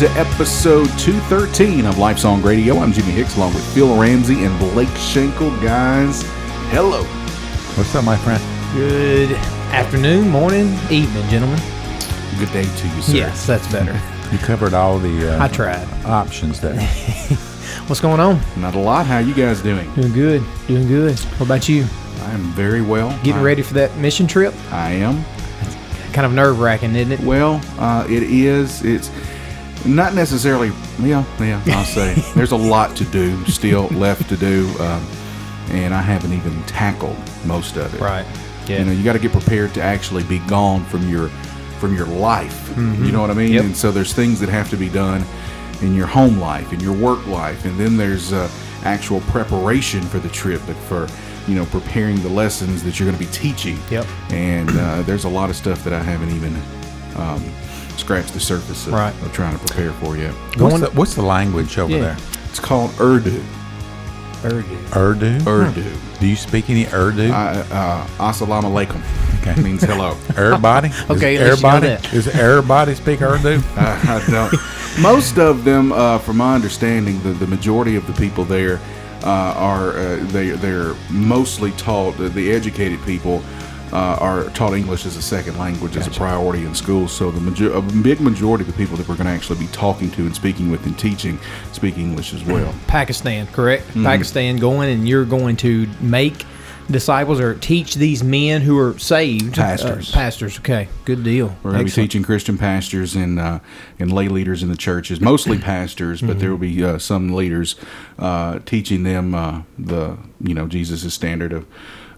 welcome to episode 213 of Life Song Radio. I'm Jimmy Hicks along with Phil Ramsey and Blake Schenkel. Guys, hello. What's up, my friend? Good afternoon, morning, evening, gentlemen. Good day to you, sir. Yes, that's better. You covered all the uh, I tried. options there. What's going on? Not a lot. How you guys doing? Doing good. Doing good. What about you? I am very well. Getting I, ready for that mission trip? I am. Kind of nerve wracking, isn't it? Well, uh, it is. It's not necessarily. Yeah, yeah. I'll say there's a lot to do still left to do, um, and I haven't even tackled most of it. Right. Yeah. You know, you got to get prepared to actually be gone from your from your life. You know what I mean? Mm-hmm. Yep. And so there's things that have to be done in your home life, in your work life, and then there's uh, actual preparation for the trip, but for you know preparing the lessons that you're going to be teaching. Yep. And uh, there's a lot of stuff that I haven't even um, scratched the surface of, Right. of trying to prepare for yet. What's the, what's the language over Yeah. there? It's called Urdu. Urdu. Urdu. Urdu. Do you speak any Urdu? Uh, uh, Assalamu alaikum. Okay. Means hello. everybody? Okay, Is at least you know everybody? that. Does everybody speak Urdu? I don't. Most of them, uh, from my understanding, the, the majority of the people there uh, are uh, they they're mostly taught. uh, The educated people uh, are taught English as a second language as a priority in schools. So the major- a big majority of the people that we're going to actually be talking to and speaking with and teaching speak English as well. Pakistan, correct? Mm-hmm. Pakistan going, and you're going to make disciples or teach these men who are saved. uh, Pastors. pastors. Okay. Good deal. We're going to be teaching Christian pastors and uh, and lay leaders in the churches, mostly pastors, but there will be uh, some leaders uh, teaching them uh, the you know Jesus' standard of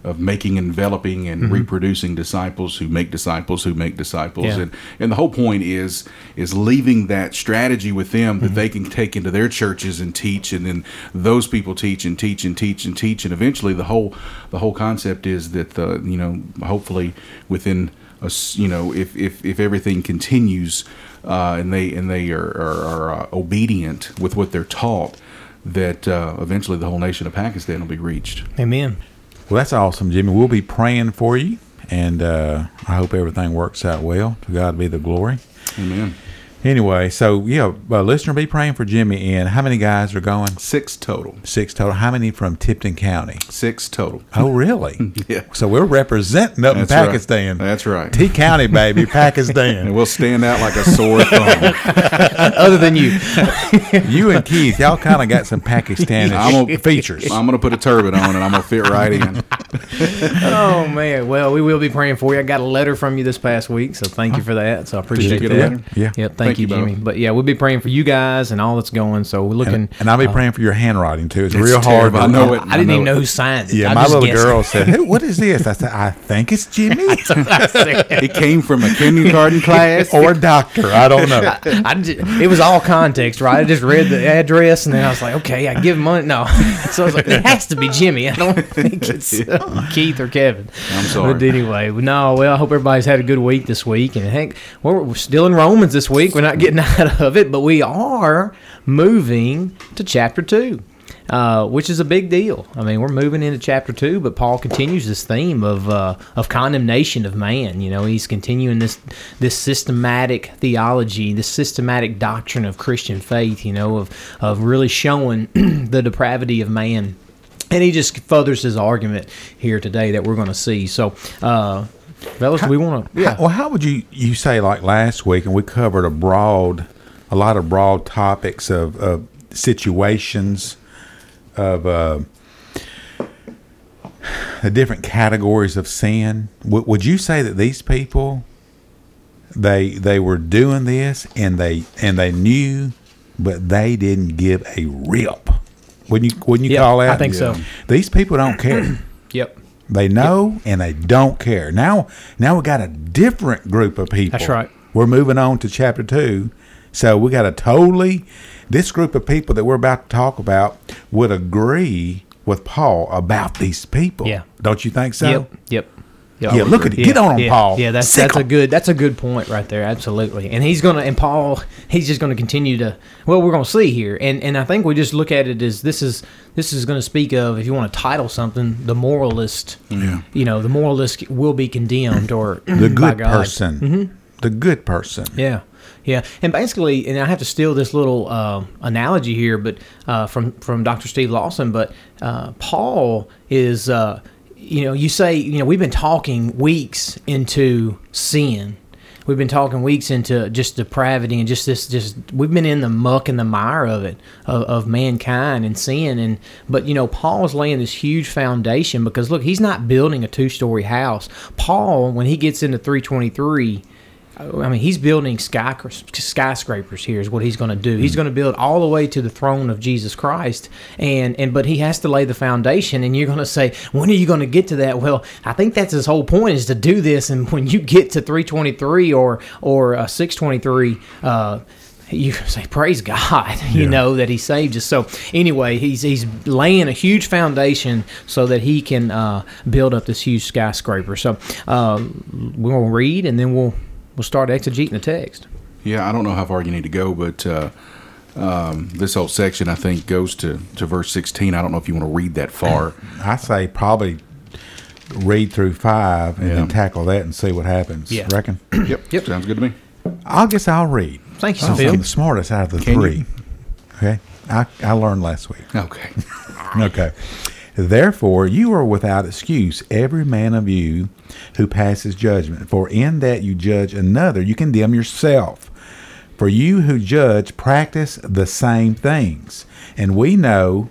of making, enveloping, and reproducing disciples who make disciples who make disciples, Yeah. and and the whole point is is leaving that strategy with them that they can take into their churches and teach, and then those people teach and teach and teach and teach, and eventually the whole the whole concept is that the you know hopefully within a, you know if if if everything continues uh, and they and they are are, are uh, obedient with what they're taught that uh, eventually the whole nation of Pakistan will be reached. Amen. Well, that's awesome, Jimmy. We'll be praying for you, and uh, I hope everything works out well. To God be the glory. Amen. Anyway, so yeah, uh, listener, be praying for Jimmy. And how many guys are going? Six total. Six total. How many from Tipton County? Six total. Oh, really? Yeah. So we're representing up in That's right. Pakistan. That's right. T County, baby, Pakistan. And Pakistan. we'll stand out like a sore thumb. Other than you. you and Keith, y'all kind of got some Pakistani I'm gonna- features. I'm gonna put a turban on and I'm gonna fit right in. oh man. Well, we will be praying for you. I got a letter from you this past week, so thank you for that. So I appreciate get a that. letter? Yeah. Yep. Thank, Thank you, you, Jimmy. Bo. But yeah, we'll be praying for you guys and all that's going. So we're looking. And, and I'll be praying for your handwriting too. It's, It's real hard. terrible. I know it. I didn't know even know who signed it. Yeah, I my little guessed. girl said, hey, "What is this?" I said, "I think it's Jimmy It came from a kindergarten class. or a doctor. I don't know." I just, it was all context, right? I just read the address and then I was like, okay, I give money. No, so I was like, it has to be Jimmy. I don't think it's uh, Keith or Kevin. I'm sorry. But anyway, no. Well, I hope everybody's had a good week this week. And heck, we're, we're still in Romans this week. We're not getting out of it, but we are moving to chapter two. Uh, which is a big deal. I mean, we're moving into chapter two, but Paul continues this theme of uh, of condemnation of man. You know, he's continuing this this systematic theology, this systematic doctrine of Christian faith. You know, of of really showing the depravity of man and he just furthers his argument here today that we're going to see. So, uh, fellas, we want to. How- well, how would you you say like last week, and we covered a broad, a lot of broad topics of, of situations, of uh, the different categories of sin. W- would you say that these people, they they were doing this and they and they knew, but they didn't give a rip? Wouldn't you wouldn't you Yeah, call that? I think so. These people don't care. Yep. They know and they don't care. Now, now we got a different group of people. That's right. We're moving on to chapter two, so we got a totally this group of people that we're about to talk about would agree with Paul about these people. Yeah. don't you think so? Yep. Yep. Yeah, look at it. Get on yeah, Paul. Yeah, that's Sick that's a 'em. good that's a good point right there. Absolutely. And he's gonna and Paul he's just gonna continue to well we're gonna see here and and I think we just look at it as this is this is gonna speak of if you want to title something the moralist. Yeah. You know the moralist will be condemned or The good person. the good person. Yeah, yeah, and basically, and I have to steal this little uh, analogy here, but uh, from from Dr. Steve Lawson, but uh, Paul is, uh, you know, you say, you know, we've been talking weeks into sin. We've been talking weeks into just depravity and just this, just we've been in the muck and the mire of it, of, of mankind and sin. And but you know, Paul's laying this huge foundation because look, he's not building a two-story house. Paul, when he gets into 323 I mean, he's building sky, skyscrapers. Here is what he's going to do. He's going to build all the way to the throne of Jesus Christ, and and but he has to lay the foundation. And you're going to say, when are you going to get to that? Well, I think that's his whole point is to do this. And when you get to 323 or or uh, 623. Uh, you say praise God, you yeah. know that He saved us. So anyway, he's he's laying a huge foundation so that He can uh, build up this huge skyscraper. So uh, we'll read and then we'll we'll start exegeting the text. Yeah, I don't know how far you need to go, but uh, um, this whole section I think goes to, to verse 16. I don't know if you want to read that far. I say probably read through five and yeah. then tackle that and see what happens. Yeah. Reckon? yep. Yep. Sounds good to me. I guess I'll read. Thank you, oh, I'm the smartest out of the Can three. You? Okay. I, I learned last week. Okay. okay. Therefore, you are without excuse, every man of you who passes judgment. For in that you judge another, you condemn yourself. For you who judge practice the same things. And we know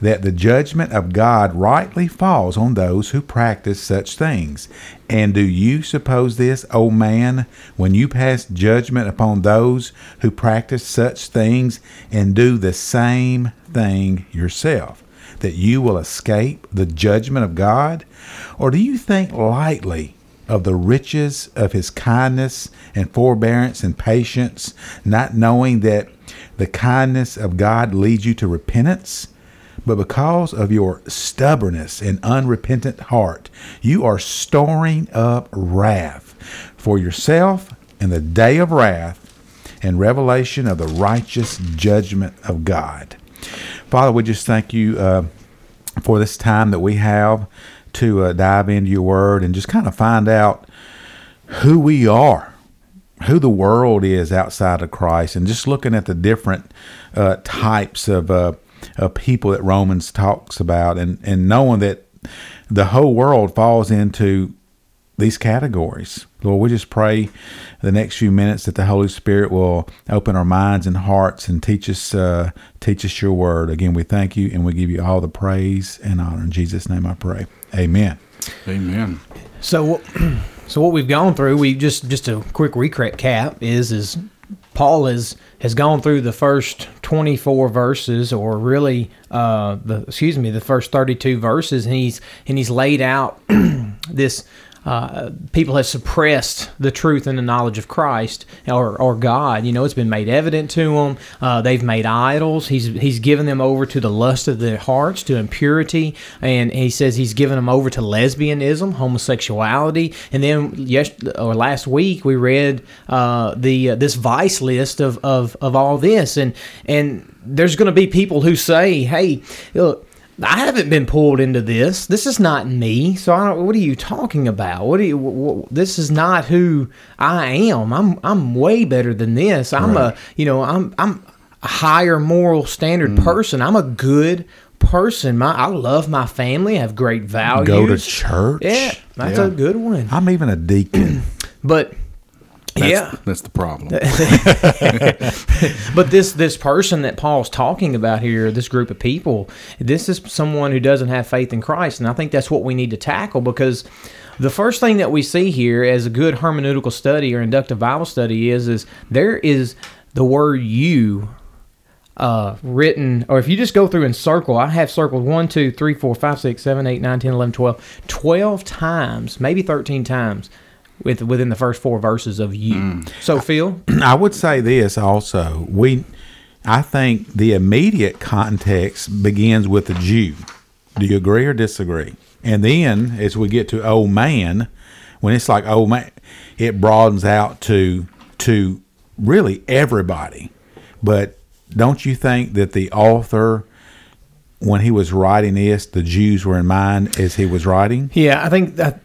that the judgment of God rightly falls on those who practice such things. And do you suppose this, O man, when you pass judgment upon those who practice such things and do the same thing yourself? That you will escape the judgment of God? Or do you think lightly of the riches of his kindness and forbearance and patience, not knowing that the kindness of God leads you to repentance? But because of your stubbornness and unrepentant heart, you are storing up wrath for yourself in the day of wrath and revelation of the righteous judgment of God. Father, we just thank you uh, for this time that we have to uh, dive into your word and just kind of find out who we are, who the world is outside of Christ, and just looking at the different uh, types of, uh, of people that Romans talks about, and, and knowing that the whole world falls into these categories. Lord, we just pray the next few minutes that the Holy Spirit will open our minds and hearts and teach us uh, teach us your word. Again, we thank you and we give you all the praise and honor in Jesus' name. I pray. Amen. Amen. So, so what we've gone through, we just just a quick recap is is Paul has has gone through the first 24 verses, or really, uh, the excuse me, the first 32 verses, and he's and he's laid out this uh, people have suppressed the truth and the knowledge of Christ or, or God. You know, it's been made evident to them. Uh, they've made idols. He's he's given them over to the lust of their hearts, to impurity, and he says he's given them over to lesbianism, homosexuality. And then yes, or last week we read uh, the uh, this vice list of, of of all this, and and there's going to be people who say, hey, look I haven't been pulled into this. This is not me. So I don't, what are you talking about? What do you? What, this is not who I am. I'm I'm way better than this. I'm right. a you know I'm I'm a higher moral standard mm. person. I'm a good person. My I love my family. I have great values. Go to church. Yeah, that's yeah. a good one. I'm even a deacon. but that's, yeah, that's the problem. but this this person that Paul's talking about here, this group of people, this is someone who doesn't have faith in Christ, and I think that's what we need to tackle because the first thing that we see here as a good hermeneutical study or inductive Bible study is is there is the word "you" uh, written, or if you just go through and circle, I have circled 1, 2, 3, 4, 5, 6, 7, 8, 9, 10, 11, 12, 12 times, maybe 13 times with within the first four verses of you. Mm. So Phil, I would say this also. We I think the immediate context begins with the Jew. Do you agree or disagree? And then as we get to old man, when it's like old man, it broadens out to to really everybody. But don't you think that the author when he was writing this, the Jews were in mind as he was writing? Yeah, I think that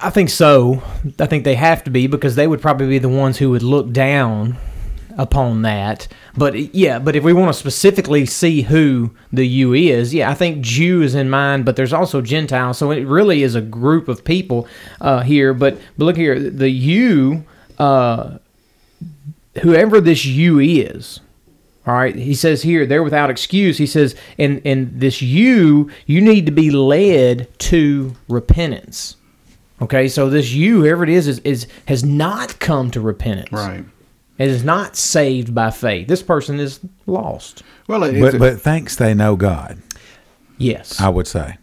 I think so. I think they have to be because they would probably be the ones who would look down upon that. But yeah, but if we want to specifically see who the you is, yeah, I think Jew is in mind, but there's also Gentile. So it really is a group of people uh, here. But but look here, the you, uh, whoever this you is. All right, he says here they're without excuse. He says, and and this you you need to be led to repentance. Okay, so this you, whoever it is, is, is has not come to repentance. Right. It is not saved by faith. This person is lost. Well, it's But a- but thanks they know God. Yes. I would say.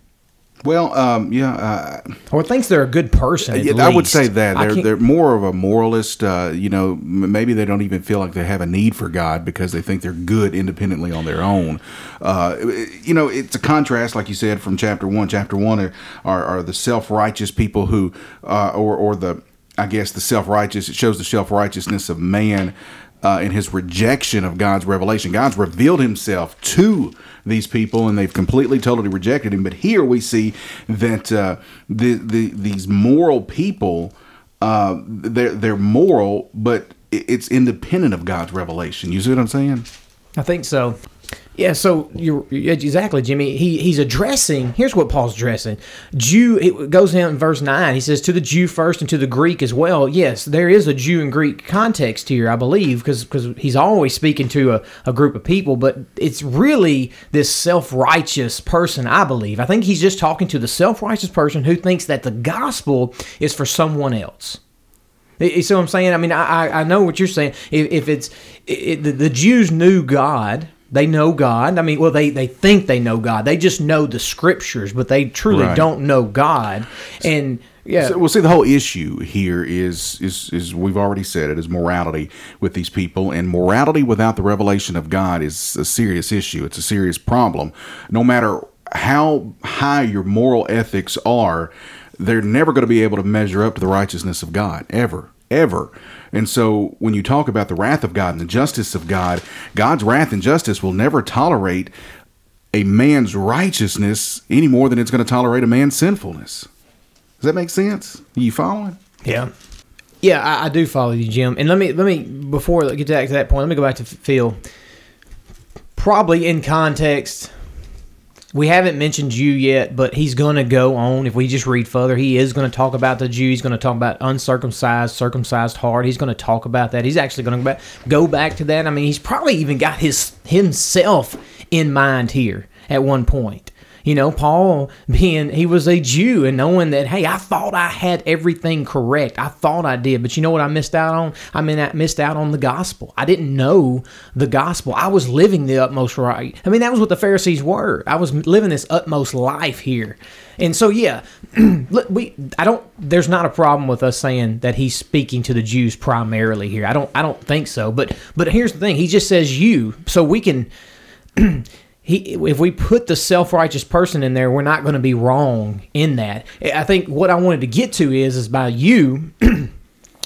Well, um, yeah. Uh, or thinks they're a good person. Yeah, I would say that they're they're more of a moralist. Uh, you know, m- maybe they don't even feel like they have a need for God because they think they're good independently on their own. Uh, you know, it's a contrast, like you said, from chapter one. Chapter one are are, are the self righteous people who, uh, or or the I guess the self righteous. It shows the self righteousness of man. Uh, in his rejection of God's revelation, God's revealed Himself to these people, and they've completely, totally rejected Him. But here we see that uh, the, the these moral people, uh, they're they're moral, but it's independent of God's revelation. You see what I'm saying? I think so. Yeah, so you're exactly, Jimmy. He he's addressing. Here's what Paul's addressing. Jew. It goes down in verse nine. He says to the Jew first and to the Greek as well. Yes, there is a Jew and Greek context here, I believe, because because he's always speaking to a, a group of people. But it's really this self righteous person. I believe. I think he's just talking to the self righteous person who thinks that the gospel is for someone else. You see what I'm saying? I mean, I, I- I know what you're saying. If, if it's it, the, the Jews knew God, they know God. I mean, well, they, they think they know God. They just know the scriptures, but they truly Right. don't know God. And yeah, So, well, see, the whole issue here is is is we've already said it is morality with these people, and morality without the revelation of God is a serious issue. It's a serious problem. No matter how high your moral ethics are, they're never going to be able to measure up to the righteousness of God ever, ever. And so, when you talk about the wrath of God and the justice of God, God's wrath and justice will never tolerate a man's righteousness any more than it's going to tolerate a man's sinfulness. Does that make sense? Are you following? yeah, yeah. I, I do follow you, Jim. And let me let me before I get back to that point, let me go back to Phil. Probably in context, we haven't mentioned Jew yet, but he's going to go on. If we just read further, he is going to talk about the Jew. He's going to talk about uncircumcised, circumcised heart. He's going to talk about that. He's actually going to go back, to that. I mean, he's probably even got his himself in mind here at one point. You know, Paul being he was a Jew and knowing that, hey, I thought I had everything correct. I thought I did, but you know what I missed out on? I mean, I missed out on the gospel. I didn't know the gospel. I was living the utmost right. I mean, that was what the Pharisees were. I was living this utmost life here. And so, yeah, we I don't. There's not a problem with us saying that he's speaking to the Jews primarily here. I don't. I don't think so. But but here's the thing. He just says you, so we can he if we put the self-righteous person in there we're not going to be wrong in that. I think what i wanted to get to is is by you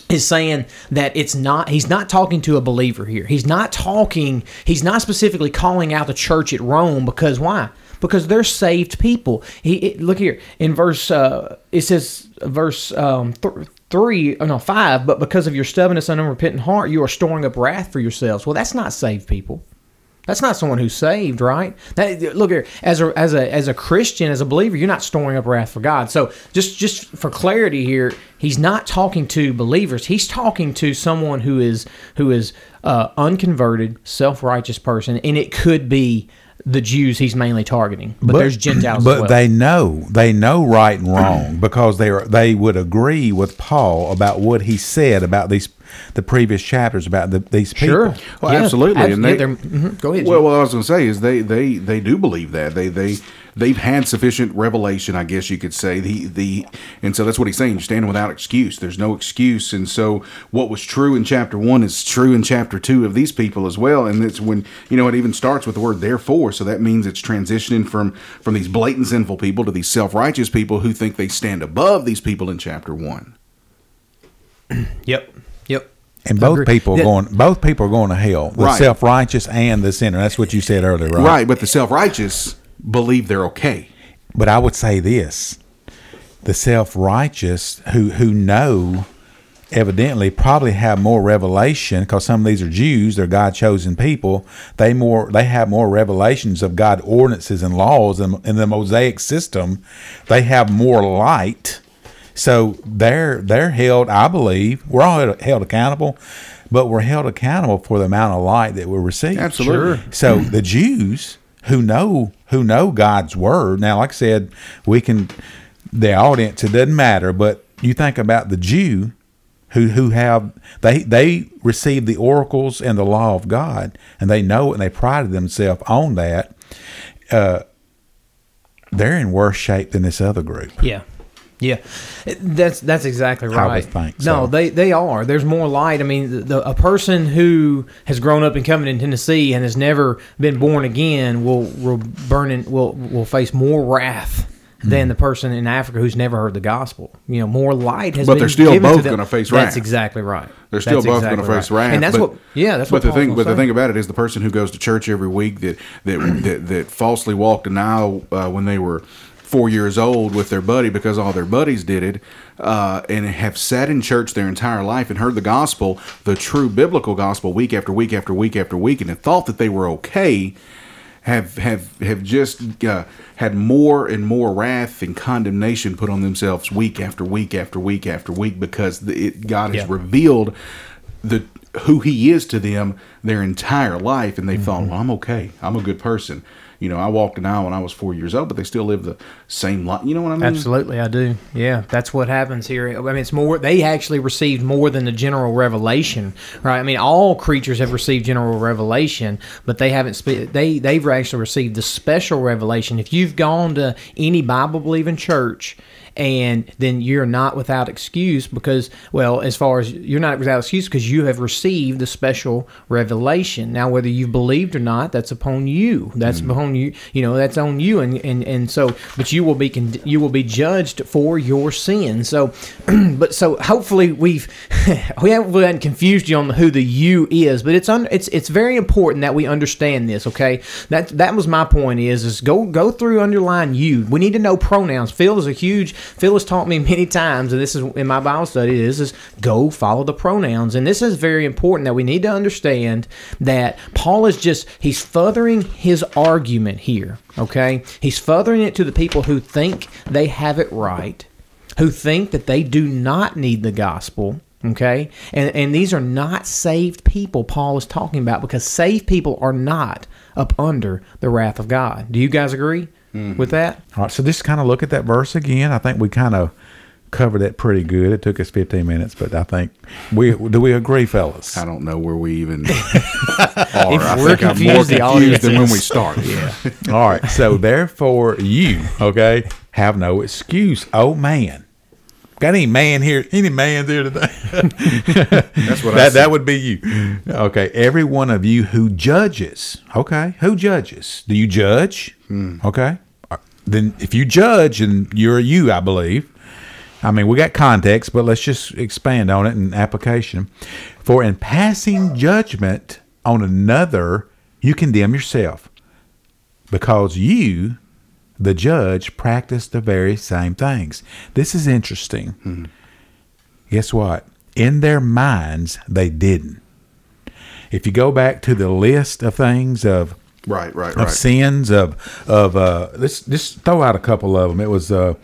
is saying that it's not he's not talking to a believer here. He's not talking he's not specifically calling out the church at rome because why? Because they're saved people. He it- look here in verse uh it says verse um th- three oh no five but because of your stubbornness and unrepentant heart you are storing up wrath for yourselves. Well that's not saved people that's not someone who's saved, right? That, look here, as a as a as a Christian, as a believer, you're not storing up wrath for God. So just just for clarity here, he's not talking to believers. He's talking to someone who is who is uh, unconverted, self righteous person, and it could be the Jews he's mainly targeting. But, there's Gentiles But as well. they know they know right and wrong because they are they would agree with Paul about what he said about these the previous chapters about the, these people. sure, Well, Yeah, absolutely, abs- and they- they're- mhm, go ahead. Well, Jim. what I was going to say is they, they, they do believe that they they they've had sufficient revelation, I guess you could say. The the and so that's what he's saying. You're standing without excuse. There's no excuse, and so what was true in chapter one is true in chapter two of these people as well. And it's when you know it even starts with the word therefore. So that means it's transitioning from from these blatant sinful people to these self righteous people who think they stand above these people in chapter one. yep, yep. And both people are Yeah. going both people are going to hell. The Right. self righteous and the sinner. That's what you said earlier, right? Right, but the self righteous believe they're okay. But I would say this. the self righteous who who know evidently probably have more revelation because some of these are Jews, they're God chosen people. They more they have more revelations of God ordinances and laws and in the Mosaic system. They have more light. So they're they're held, I believe, we're all held, held accountable, but we're held accountable for the amount of light that we receive. Absolutely. So the Jews who know who know God's word. Now, like I said, we can the audience it doesn't matter, but you think about the Jew who who have they they receive the oracles and the law of God, and they know it, and they prided themselves on that. Uh, they're in worse shape than this other group. Yeah. Yeah, that's that's exactly right. think no, they they are. There's more light. I mean, the, the, a person who has grown up in Covington, Tennessee, and has never been born again will will burn in, will will face more wrath Hmm. than the person in Africa who's never heard the gospel. You know, more light has But been they're still both gonna face wrath. That's exactly right. They're still That's both exactly going to face right. wrath, and that's but, what. Yeah, that's but what the thing. But the thing about it is, the person who goes to church every week that that that, that falsely walked an aisle uh, when they were four years old with their buddy because all their buddies did it, uh, and have sat in church their entire life and heard the gospel, the true biblical gospel, week after week after week after week, and have thought that they were okay. Have have have just uh, had more and more wrath and condemnation put on themselves week after week after week after week because the, it, God has Yeah. revealed the who He is to them their entire life, and they thought, "Well, I'm okay. I'm a good person." You know, I walked an aisle when I was four years old, but they still live the same life. You know what I mean? Absolutely, I do. Yeah, that's what happens here. I mean, it's more. They actually received more than the general revelation, right? I mean, all creatures have received general revelation, but they haven't. Spe- they they've actually received the special revelation. If you've gone to any Bible believing church. And then you're not without excuse because, well, as far as you're not without excuse because you have received the special revelation. Now, whether you've believed or not, that's upon you. That's mm-hmm. upon you. You know, that's on you. And and and so, but you will be con- you will be judged for your sin. So, but so hopefully we've we haven't, we haven't confused you on who the you is, but it's un, it's it's very important that we understand this. Okay, that that was my point. Is is go go through underline you. We need to know pronouns. Phil is a huge. Phil has taught me many times, and this is in my Bible study. Is is go follow the pronouns, and this is very important that we need to understand that Paul is just he's furthering his argument here. Okay, he's furthering it to the people who think they have it right who think that they do not need the gospel. Okay, and and these are not saved people. Paul is talking about because saved people are not up under the wrath of God. Do you guys agree Mm-hmm. with that? All right, so just kind of look at that verse again. I think we kind of covered that pretty good. It took us 15 minutes, but I think we do we agree, fellas? I don't know where we even are. I we're think I'm more confused, the confused than when is. we started. Yeah. All right, so therefore you, okay, have no excuse. Oh man. Got any man here? Any man here today? That's what that said. that would be you. Okay, every one of you who judges. Okay, who judges? Do you judge? Okay, Uh, then if you judge, and you're a you, I believe. I mean, we got context, but let's just expand on it in application. For in passing judgment on another, you condemn yourself, because you, the judge, practice the very same things. This is interesting guess what? In their minds, they didn't. If you go back to the list of things of Right, right, right. of sins of of uh, let's just throw out a couple of them. It was uh,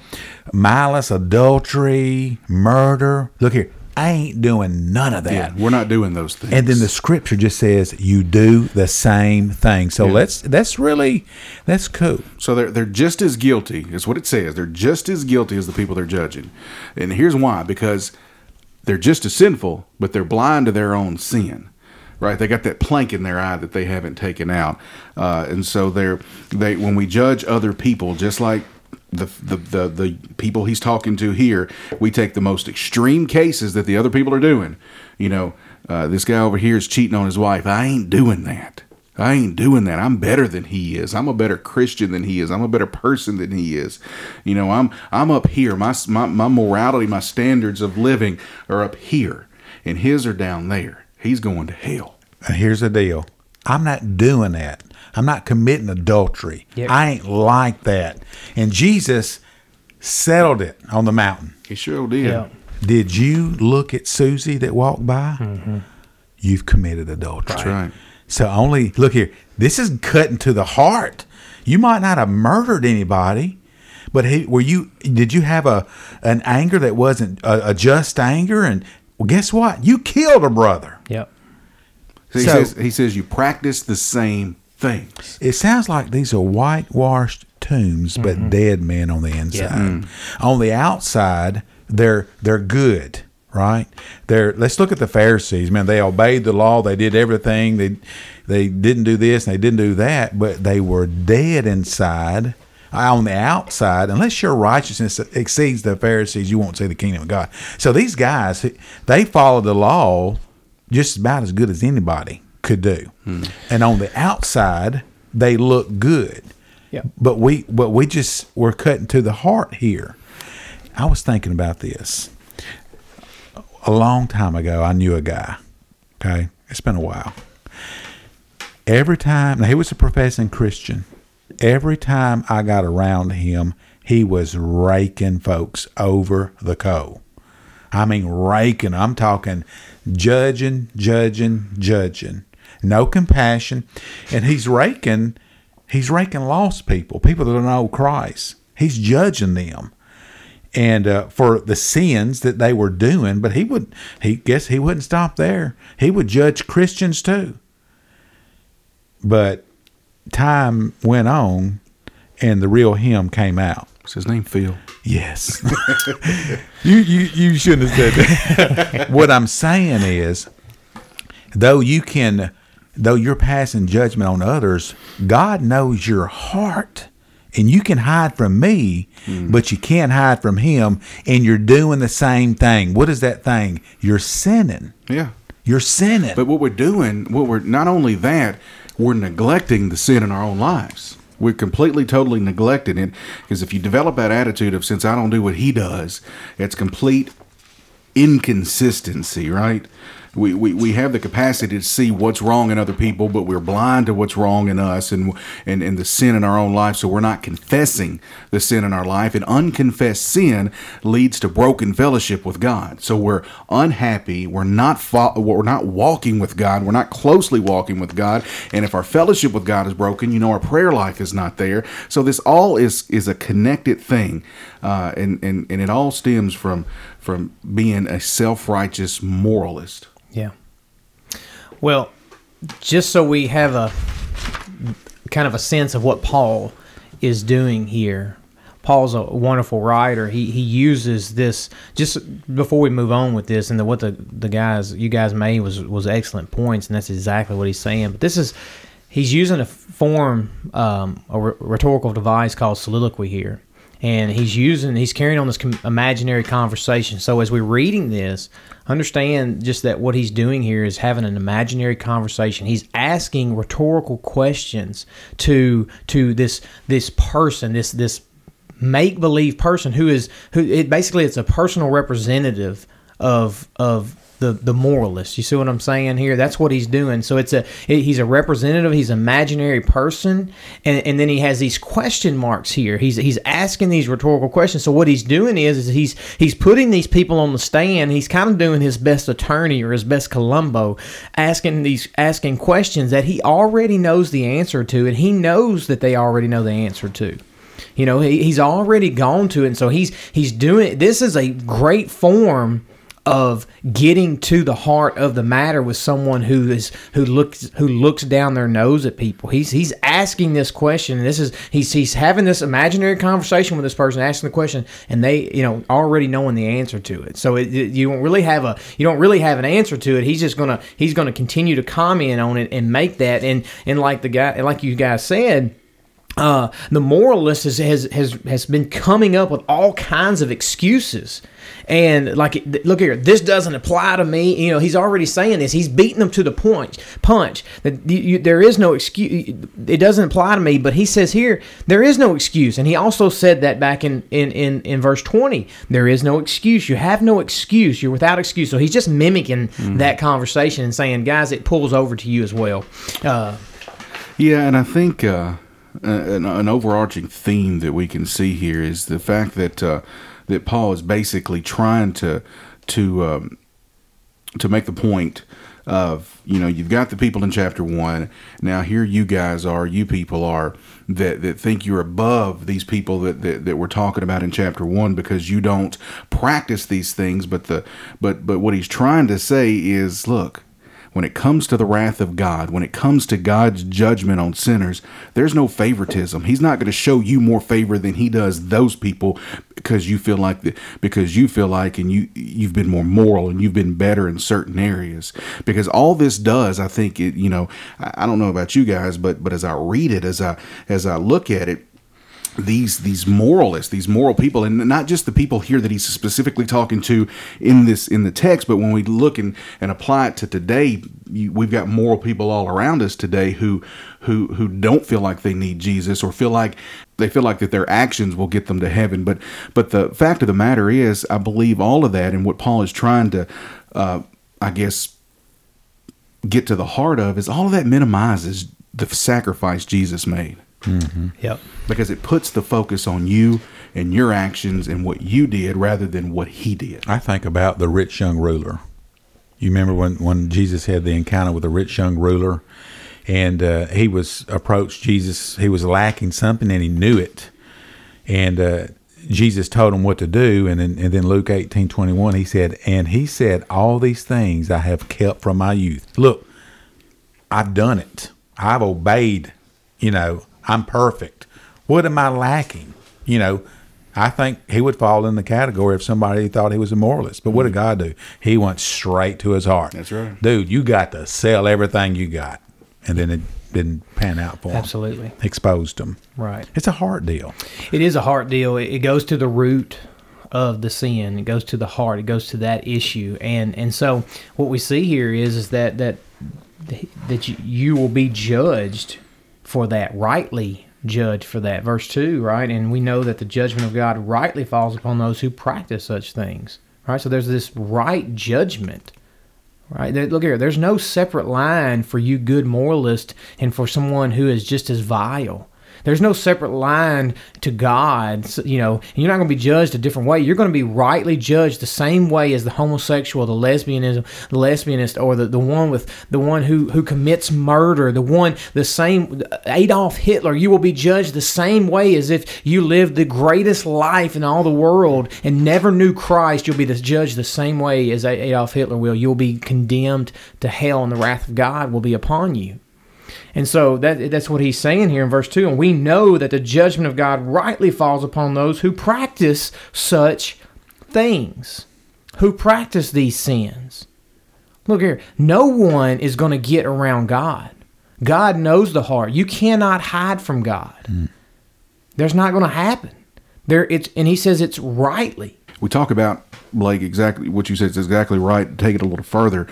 malice, adultery, murder. Look here, I ain't doing none of that. Yeah, we're not doing those things. And then the scripture just says you do the same thing. So let's that's really that's cool. So they're they're just as guilty. Is what it says. They're just as guilty as the people they're judging. And here's why: because they're just as sinful, but they're blind to their own sin. Right? They got that plank in their eye that they haven't taken out, uh, and so they're they when we judge other people, just like. The, the, the, the people he's talking to here, we take the most extreme cases that the other people are doing. You know, uh, this guy over here is cheating on his wife. I ain't doing that. I ain't doing that. I'm better than he is. I'm a better Christian than he is. I'm a better person than he is. You know, I'm I'm up here. My my, my morality, my standards of living are up here, and his are down there. He's going to hell. And here's the deal. I'm not doing that. I'm not committing adultery. Yep. I ain't like that. And Jesus settled it on the mountain. He sure did. Yeah. Did you look at Susie that walked by? Mm-hmm. You've committed adultery. That's right. So only look here. This is cutting to the heart. You might not have murdered anybody, but he, were you? Did you have a an anger that wasn't a, a just anger? And well, guess what? You killed a brother. Yep. So he So- says he says you practice the same things. It sounds like these are whitewashed tombs, but dead men on the inside. Mm. On the outside, they're they're good, right? They're let's look at the Pharisees. Man, they obeyed the law. They did everything. They they didn't do this and they didn't do that, but they were dead inside. On the outside, unless your righteousness exceeds the Pharisees, you won't see the kingdom of God. So these guys, they followed the law just about as good as anybody could do. Hmm. And on the outside, they look good. Yeah. But we but we just we're cutting to the heart here. I was thinking about this. A long time ago, I knew a guy. Okay? It's been a while. Every time now he was a professing Christian. Every time I got around him, he was raking folks over the coal. I mean, raking. I'm talking judging, judging, judging. No compassion. And he's raking, he's raking lost people, people that don't know Christ. He's judging them. And uh, for the sins that they were doing, but he would, he guess he wouldn't stop there. He would judge Christians too. But time went on, and the real him came out. His name? Phil. Yes. you, you you shouldn't have said that. what I'm saying is, though you can, though you're passing judgment on others, God knows your heart. And you can hide from me, hmm. but you can't hide from him. And you're doing the same thing. What is that thing? You're sinning. Yeah. You're sinning. But what we're doing, what we're not only that, we're neglecting the sin in our own lives. We're completely, totally neglecting it. Because if you develop that attitude of since I don't do what he does, it's complete inconsistency, right? We, we, we have the capacity to see what's wrong in other people, but we're blind to what's wrong in us and, and, and the sin in our own life. So we're not confessing the sin in our life. And unconfessed sin leads to broken fellowship with God. So we're unhappy. We're not fo- we're not walking with God. We're not closely walking with God. And if our fellowship with God is broken, you know our prayer life is not there. So this all is is a connected thing, uh, and and and it all stems from from being a self righteous moralist. Yeah. Well, just so we have a kind of a sense of what Paul is doing here. Paul's a wonderful writer. He he uses this just before we move on with this, and the, what the the guys you guys made was was excellent points, and that's exactly what he's saying. But this is he's using a form um, a rhetorical device called soliloquy here, and he's using he's carrying on this imaginary conversation. So as we're reading this, understand just that what he's doing here is having an imaginary conversation. He's asking rhetorical questions to to this this person, this this make believe person who is who it basically it's a personal representative of of the the moralist. You see what I'm saying here? That's what he's doing. So it's a he's a representative. He's an imaginary person, and and then he has these question marks here. He's he's asking these rhetorical questions. So what he's doing is is he's he's putting these people on the stand. He's kind of doing his best attorney or his best Columbo, asking these asking questions that he already knows the answer to, and he knows that they already know the answer to. You know, he, he's already gone to it, and so he's he's doing. This is a great form of getting to the heart of the matter with someone who is who looks who looks down their nose at people. He's he's asking this question, this is he's he's having this imaginary conversation with this person, asking the question, and they you know already knowing the answer to it. So it, it- you don't really have a you don't really have an answer to it. He's just gonna he's gonna continue to comment on it and make that and and like the guy like you guys said uh, the moralist has, has has has been coming up with all kinds of excuses, and like, look here, this doesn't apply to me. You know, he's already saying this. He's beating them to the point, punch that there is no excuse. It doesn't apply to me. But he says here there is no excuse, and he also said that back in in in, in verse twenty, there is no excuse. You have no excuse. You're without excuse. So he's just mimicking that conversation and saying, guys, it pulls over to you as well. Uh, Yeah, and I think uh, an, an overarching theme that we can see here is the fact that uh, that Paul is basically trying to to um, to make the point of you know you've got the people in chapter one. Now here you guys are you people are that that think you're above these people that, that that we're talking about in chapter one because you don't practice these things. But the but but what he's trying to say is look when it comes to the wrath of God, when it comes to God's judgment on sinners, there's no favoritism. He's not going to show you more favor than he does those people because you feel like the, because you feel like and you you've been more moral and you've been better in certain areas. Because all this does, I think it, you know, I, I don't know about you guys, but but as I read it, as I as I look at it, these these moralists, these moral people, and not just the people here that he's specifically talking to in this in the text, but when we look and, and apply it to today, you, we've got moral people all around us today who who who don't feel like they need Jesus or feel like they feel like that their actions will get them to heaven. But but the fact of the matter is, I believe all of that, and what Paul is trying to, uh, I guess, get to the heart of is all of that minimizes the sacrifice Jesus made. Mm-hmm. Yep. Because it puts the focus on you and your actions and what you did rather than what he did. I think about the rich young ruler. You remember when, when Jesus had the encounter with the rich young ruler and uh, he was approached Jesus, he was lacking something and he knew it. And uh, Jesus told him what to do. And then, and then Luke 18 21, he said, And he said, All these things I have kept from my youth. Look, I've done it. I've obeyed, you know, I'm perfect. What am I lacking? You know, I think he would fall in the category if somebody thought he was a moralist. But what did mm-hmm. God do? He went straight to his heart. That's right. Dude, you got to sell everything you got. And then it didn't pan out for him. Absolutely. Exposed him. Right. It's a heart deal. It is a heart deal. It goes to the root of the sin. It goes to the heart. It goes to that issue. And and so what we see here is is that that that you, you will be judged for that, rightly judged for that. Verse 2, right? And we know that the judgment of God rightly falls upon those who practice such things, right? So there's this right judgment, right? Look here, there's no separate line for you good moralist and for someone who is just as vile. There's no separate line to God, you know, you're not going to be judged a different way. You're going to be rightly judged the same way as the homosexual, the lesbianism, the lesbianist, or the, the one with the one who, who commits murder, the one, the same, Adolf Hitler. You will be judged the same way as if you lived the greatest life in all the world and never knew Christ. You'll be judged the same way as Adolf Hitler will. You'll be condemned to hell, and the wrath of God will be upon you. And so that that's what he's saying here in verse 2. And we know that the judgment of God rightly falls upon those who practice such things, who practice these sins. Look here, no one is going to get around God. God knows the heart. You cannot hide from God. Mm. There's not going to happen. There it's and he says it's rightly. We talk about Blake exactly what you said is exactly right. Take it a little further.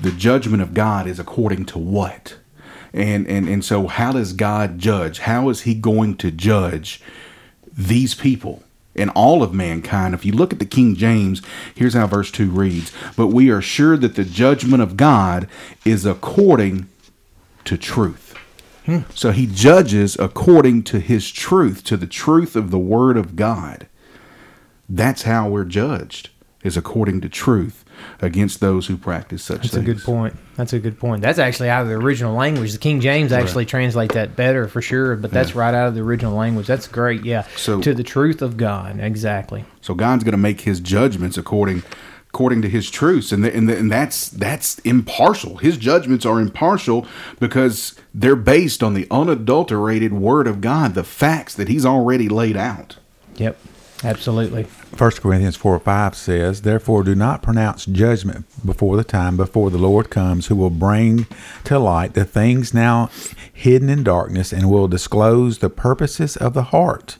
The judgment of God is according to what? And, and, and so, how does God judge? How is He going to judge these people? and all of mankind. If you look at the King James, here's how verse 2 reads But we are sure that the judgment of God is according to truth. Hmm. So he judges according to his truth, to the truth of the word of God. That's how we're judged, is according to truth against those who practice such That's things. a good point. That's a good point. That's actually out of the original language. The King James actually right. translate that better for sure, but that's yeah. right out of the original language. That's great. Yeah. So to the truth of God, exactly. So God's going to make His judgments according according to His truths, and the, and, the, and that's that's impartial. His judgments are impartial because they're based on the unadulterated Word of God, the facts that He's already laid out. Yep. Absolutely. 1 Corinthians 4 5 says, Therefore do not pronounce judgment before the time, before the Lord comes, who will bring to light the things now hidden in darkness and will disclose the purposes of the heart.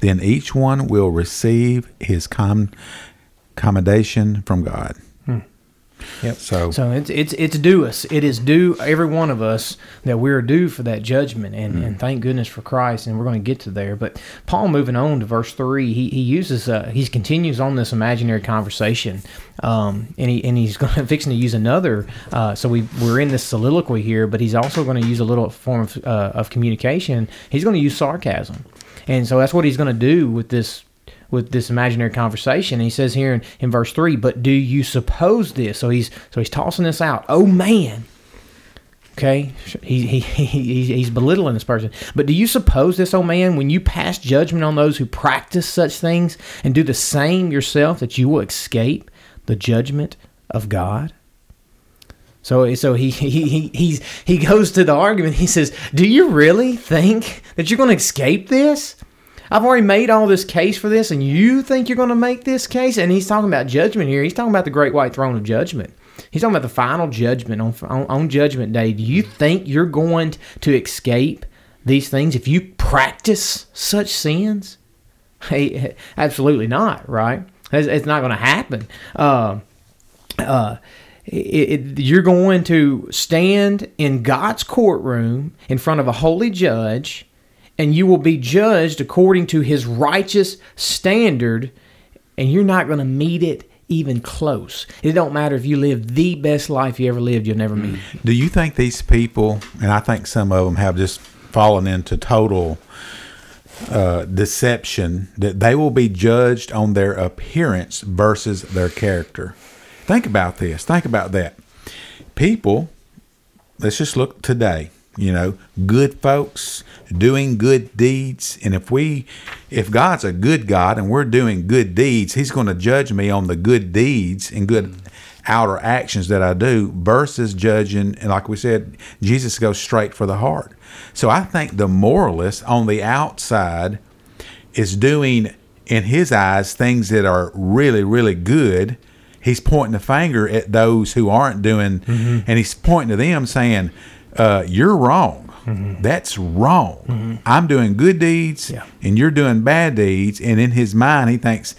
Then each one will receive his com- commendation from God. Yep. So, So it's it's it's due us. It is due every one of us that we're due for that judgment, and, and thank goodness for Christ. And we're going to get to there. But Paul, moving on to verse three, he he uses uh, he continues on this imaginary conversation, um, and he and he's going to fixing to use another. Uh, so we we're in this soliloquy here, but he's also going to use a little form of, uh, of communication. He's going to use sarcasm, and so that's what he's going to do with this with this imaginary conversation. And he says here in, in verse three, "But do you suppose this?" So he's so he's tossing this out. Oh man. Okay, he, he, he, he's belittling this person. But do you suppose this, oh man, when you pass judgment on those who practice such things and do the same yourself, that you will escape the judgment of God? So, so he, he, he, he goes to the argument. He says, Do you really think that you're going to escape this? I've already made all this case for this, and you think you're going to make this case? And he's talking about judgment here. He's talking about the great white throne of judgment. He's talking about the final judgment on, on, on judgment day. Do you think you're going to escape these things if you practice such sins? Hey, absolutely not, right? It's, it's not going to happen. Uh, uh, it, it, you're going to stand in God's courtroom in front of a holy judge, and you will be judged according to his righteous standard, and you're not going to meet it even close. It don't matter if you live the best life you ever lived, you'll never meet do you think these people, and I think some of them have just fallen into total uh, deception, that they will be judged on their appearance versus their character? Think about this. Think about that. People, let's just look today. You know, good folks doing good deeds, and if we, if God's a good God and we're doing good deeds, He's going to judge me on the good deeds and good outer actions that I do versus judging. And like we said, Jesus goes straight for the heart. So I think the moralist on the outside is doing, in his eyes, things that are really, really good. He's pointing the finger at those who aren't doing, mm-hmm. and he's pointing to them saying, uh, You're wrong. Mm-hmm. That's wrong. Mm-hmm. I'm doing good deeds, Yeah. and you're doing bad deeds. And in his mind, he thinks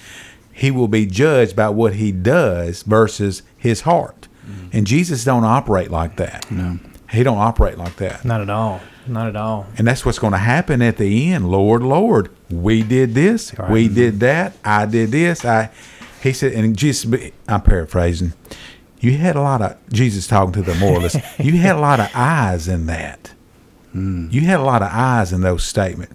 he will be judged by what he does versus his heart. Mm-hmm. And Jesus don't operate like that. No. He don't operate like that. Not at all. Not at all. And that's what's going to happen at the end. Lord, Lord, we did this, we did that, I did this. I, he said, and Jesus, I'm paraphrasing. You had a lot of Jesus talking to the moralists. you had a lot of eyes in that. Hmm. You had a lot of eyes in those statements.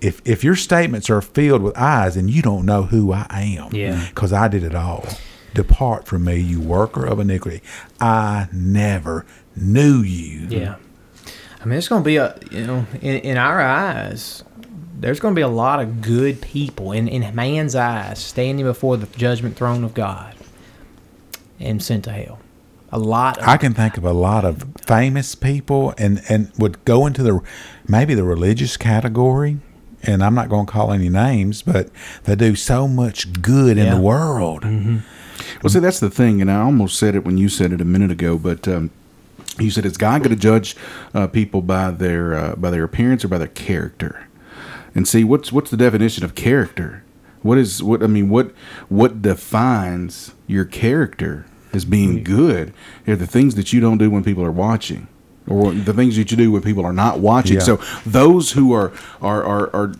If if your statements are filled with eyes, and you don't know who I am, Yeah. Mm-hmm. because I did it all. Depart from me, you worker of iniquity. I never knew you. Yeah. I mean, it's going to be a, you know, in, in our eyes, there's going to be a lot of good people in, in man's eyes standing before the judgment throne of God and sent to hell. A lot of I can think of a lot of famous people and, and would go into the maybe the religious category. And I'm not going to call any names, but they do so much good in the world. Well, see, that's the thing, and I almost said it when you said it a minute ago, but um, you said, "Is God going to judge uh, people by their uh, by their appearance or by their character?" And see, what's what's the definition of character? What is what I mean? What what defines your character as being good? Are the things that you don't do when people are watching, or the things that you do when people are not watching. Yeah. So those who are are are, are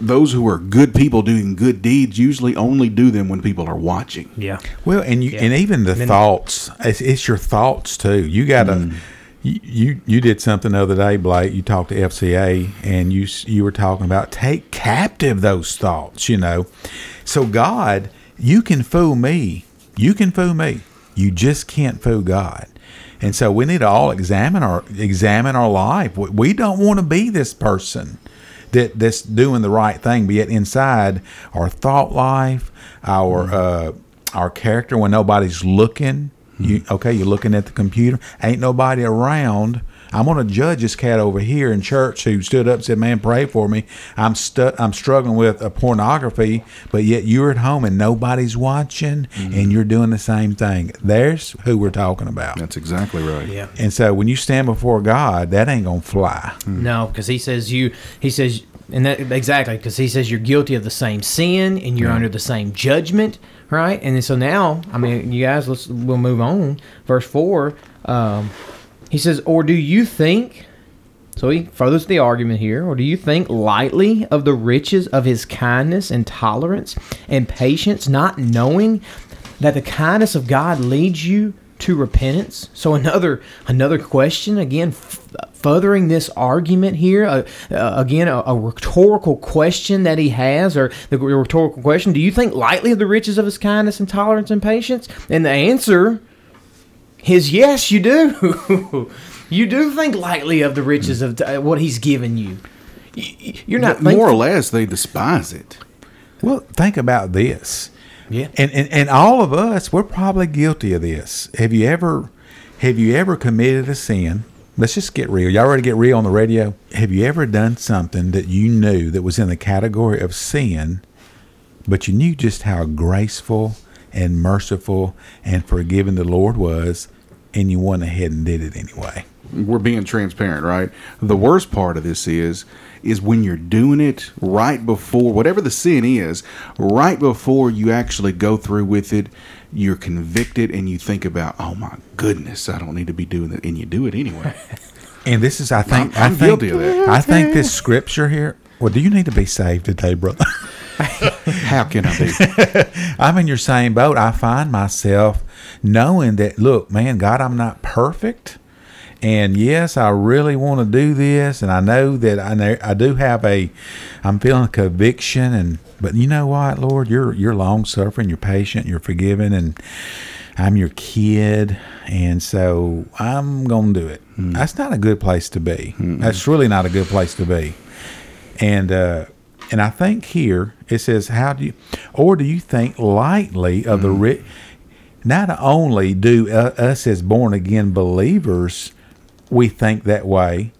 those who are good people doing good deeds usually only do them when people are watching. yeah. Well, and you and even the then- thoughts, it's, it's your thoughts too. You got to. Mm. You, you you did something the other day, Blake. You talked to FCA, and you you were talking about take captive those thoughts. You know, so God, you can fool me, you can fool me, you just can't fool God. And so we need to all examine our examine our life. We- don't want to be this person that that's doing the right thing, but yet inside our thought life, our uh, our character when nobody's looking. You okay? You're looking at the computer. Ain't nobody around. I'm gonna judge this cat over here in church who stood up and said, "Man, pray for me. I'm stu- I'm struggling with a pornography, but yet you're at home and nobody's watching, and you're doing the same thing." There's who we're talking about. That's exactly right. Yeah. And so when you stand before God, that ain't gonna fly. No, because he says you. He says, and that exactly because he says you're guilty of the same sin and you're under the same judgment, right? And then so now, I mean, you guys, let's we'll move on. Verse four, um, he says, "Or do you think?" So he furthers the argument here. Or do you think lightly of the riches of his kindness and tolerance and patience, not knowing that the kindness of God leads you to repentance? So another another question again, f- furthering this argument here. Uh, uh, again, a, a rhetorical question that he has, or the rhetorical question: Do you think lightly of the riches of his kindness and tolerance and patience? And the answer is yes, you do. you do think lightly of the riches of uh, what he's given you. You're not more thankful- or less, they despise it. Well, think about this. Yeah. And, and and all of us, we're probably guilty of this. Have you ever have you ever committed a sin? Let's just get real. Y'all ready to get real on the radio? Have you ever done something that you knew that was in the category of sin, but you knew just how graceful and merciful and forgiving the Lord was, and you went ahead and did it anyway? we're being transparent, right? The worst part of this is is when you're doing it right before whatever the sin is, right before you actually go through with it, you're convicted and you think about, "Oh my goodness, I don't need to be doing that." And you do it anyway. And this is, I think, I'm I think, guilty of that. I think this scripture here. Well, do you need to be saved today, brother? How can I be? I'm in your same boat. I find myself knowing that, look, man, God, I'm not perfect. And yes, I really want to do this. And I know that I know I do have a, I'm feeling conviction. And, but you know what, Lord, you're, you're long suffering, you're patient, you're forgiving. And I'm your kid. And so I'm going to do it. That's not a good place to be. That's really not a good place to be. And uh, and I think here it says, "How do you, or do you think lightly of the rich?" Not only do uh, us as born again believers we think that way,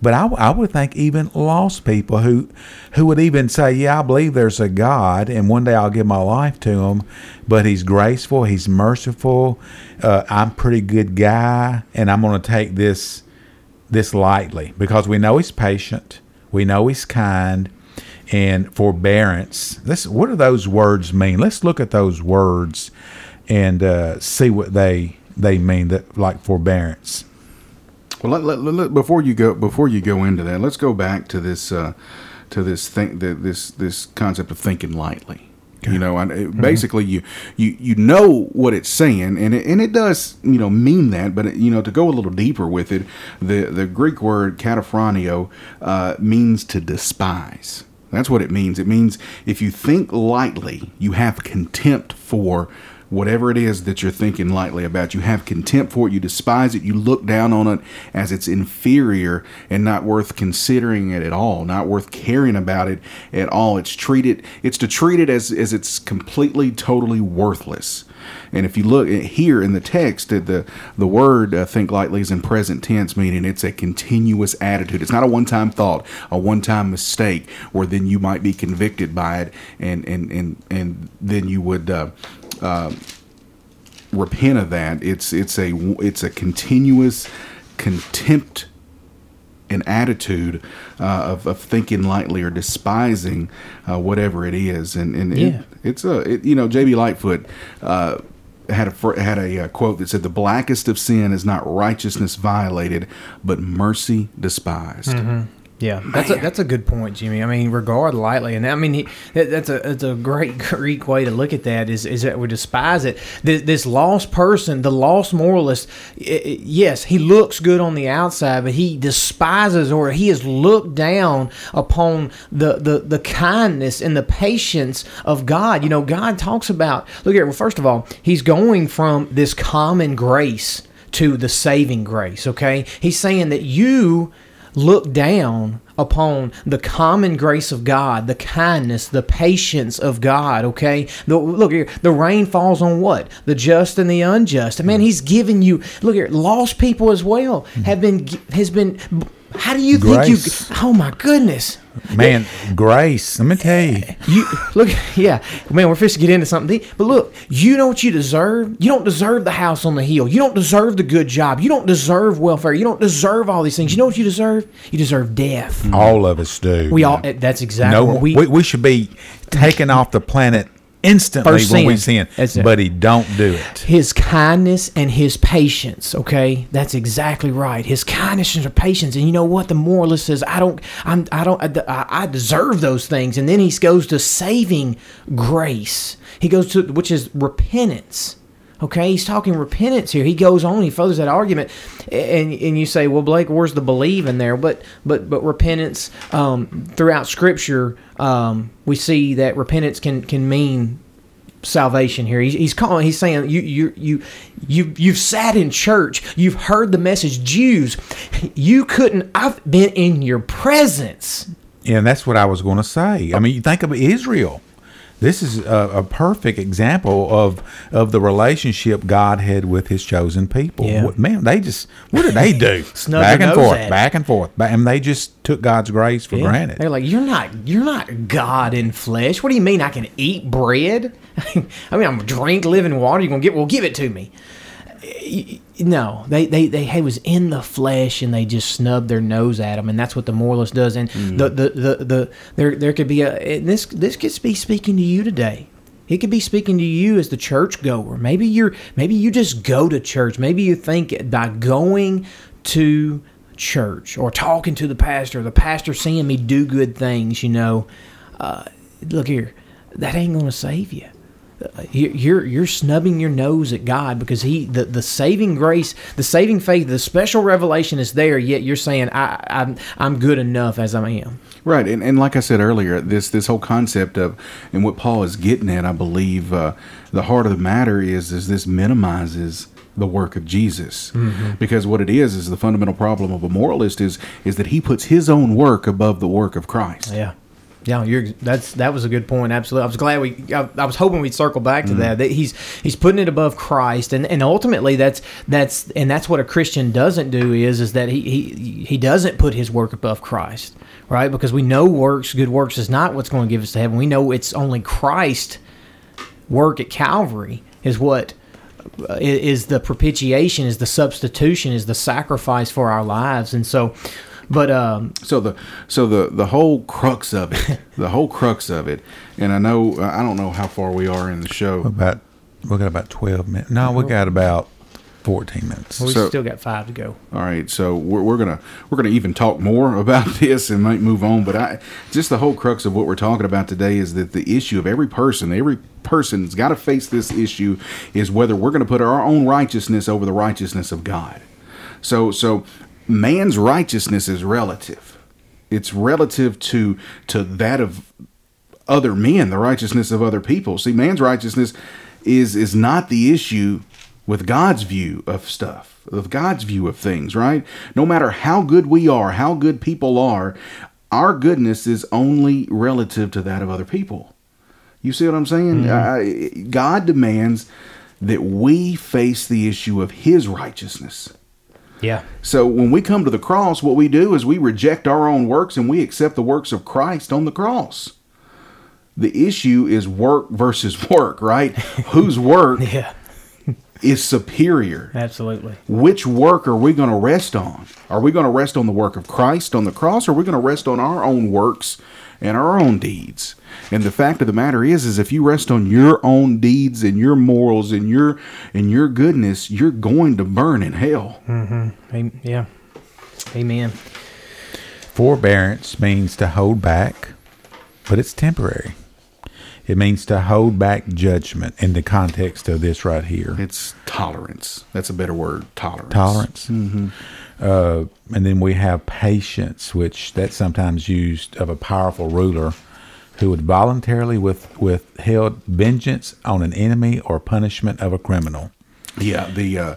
but I, I would think even lost people who who would even say, "Yeah, I believe there's a God, and one day I'll give my life to Him, but He's graceful, He's merciful. Uh, I'm a pretty good guy, and I'm going to take this." this lightly because we know he's patient, we know he's kind, and forbearance. This, what do those words mean? Let's look at those words and uh, see what they they mean. That like forbearance. Well, let, let, let- before you go before you go into that, let's go back to this uh, to this thing the, this this concept of thinking lightly. You know, and it, basically you you you know what it's saying, and it, and it does you know mean that, but it, you know to go a little deeper with it, the the Greek word kataphronio uh, means to despise. That's what it means. It means if you think lightly, you have contempt for whatever it is that you're thinking lightly about. You have contempt for it, you despise it, you look down on it as it's inferior and not worth considering it at all, not worth caring about it at all. It's treated it's to treat it as as it's completely totally worthless. And if you look here in the text, the the word uh, "think lightly" is in present tense, meaning it's a continuous attitude. It's not a one-time thought, a one-time mistake, where then you might be convicted by it, and and and and then you would uh, uh, repent of that. It's it's a it's a continuous contempt an attitude uh, of, of thinking lightly or despising uh, whatever it is, and and Yeah. it, it's a it, you know JB Lightfoot uh, had a had a uh, quote that said the blackest of sin is not righteousness violated, but mercy despised. Yeah, that's a, that's a good point, Jimmy. I mean, regard lightly, and I mean he, that, that's a that's a great Greek way to look at that. Is is that we despise it? This, this lost person, the lost moralist, i- i- yes, he looks good on the outside, but he despises or he has looked down upon the the the kindness and the patience of God. You know, God talks about. Look here. Well, first of all, He's going from this common grace to the saving grace. Okay, He's saying that you look down upon the common grace of God, the kindness, the patience of God, okay? The, look here, the rain falls on what? The just and the unjust. Man, mm. he's given you look here, lost people as well mm. have been has been how do you Grace. think you Oh my goodness. Man, grace. Let me tell you. You look, yeah, man. We're fixing to get into something, but look, you know what you deserve. You don't deserve the house on the hill. You don't deserve the good job. You don't deserve welfare. You don't deserve all these things. You know what you deserve? You deserve death. All of us do. We all. Eh, that's exactly no, what we, we. we, should be taken off the planet instantly First when we sin. sin, That's it. but he don't do it. his kindness and his patience okay? That's exactly right. His kindness and his patience. And you know what? The moralist says i don't i'm i don't i, I deserve those things. And then he goes to saving grace. He goes to which is repentance okay he's talking repentance here he goes on he furthers that argument and and you say well blake where's the believe in there but but but repentance um, throughout scripture um, we see that repentance can can mean salvation here. He's, calling. He's saying you you you you you've sat in church. You've heard the message. Jews, you couldn't. I've been in your presence. Yeah, and that's what I was going to say. I mean, you think of Israel. This is a, a perfect example of of the relationship God had with His chosen people. Yeah. What, man, they just what did they do? Back and forth, at it. back and forth, and they just took God's grace for granted. They're like, you're not you're not God in flesh. What do you mean I can eat bread? I mean, I'm drink living water. You're gonna get well, give it to me. No, they, they, they he was in the flesh and they just snubbed their nose at him, and that's what the moralist does. And the, the, the, the there there could be a and this this could be speaking to you today. It could be speaking to you as the church goer. Maybe you're maybe you just go to church. Maybe you think by going to church or talking to the pastor, the pastor seeing me do good things, you know, uh, look here, that ain't gonna save you. You- You're you're snubbing your nose at God because He the, the saving grace, the saving faith, the special revelation is there. Yet you're saying I I'm I'm good enough as I am. Right, and, and like I said earlier, this this whole concept of and what Paul is getting at, I believe, uh, the heart of the matter is is this minimizes the work of Jesus, because what it is is the fundamental problem of a moralist is is that he puts his own work above the work of Christ. Yeah. Yeah, you're that's that was a good point. Absolutely, I was glad we. I, I was hoping we'd circle back to that. That he's he's putting it above Christ, and, and ultimately that's that's and that's what a Christian doesn't do is is that he he he doesn't put his work above Christ, right? Because we know works, good works, is not what's going to give us to heaven. We know it's only Christ work at Calvary is what uh, is the propitiation, is the substitution, is the sacrifice for our lives, and so. But um, So the so the the whole crux of it, the whole crux of it, and I know I don't know how far we are in the show. About we got about twelve minutes. No, we got about fourteen minutes. we So- still got five to go. All right, so we're, we're gonna we're gonna even talk more about this and might move on, but I just the whole crux of what we're talking about today is that the issue of every person, every person's got to face this issue is whether we're going to put our own righteousness over the righteousness of God. So so man's righteousness is relative. It's relative to to that of other men, the righteousness of other people. See, man's righteousness is is not the issue with God's view of stuff, of God's view of things, right? No matter how good we are, how good people are, our goodness is only relative to that of other people. You see what I'm saying? Mm-hmm. I, God demands that we face the issue of His righteousness. Yeah. So when we come to the cross, what we do is we reject our own works and we accept the works of Christ on the cross. The issue is work versus work, right? Whose work Yeah. is superior? Absolutely. Which work are we going to rest on? Are we going to rest on the work of Christ on the cross or are we going to rest on our own works and our own deeds? And the fact of the matter is is if you rest on your own deeds and your morals and your and your goodness, you're going to burn in hell. Mm-hmm. Am- Yeah. Amen. Forbearance means to hold back, but it's temporary. It means to hold back judgment in the context of this right here. It's tolerance. That's a better word. Tolerance. Tolerance. Mm-hmm. Uh, and then we have patience, which that's sometimes used of a powerful ruler who would voluntarily with, withheld vengeance on an enemy or punishment of a criminal. Yeah, the uh,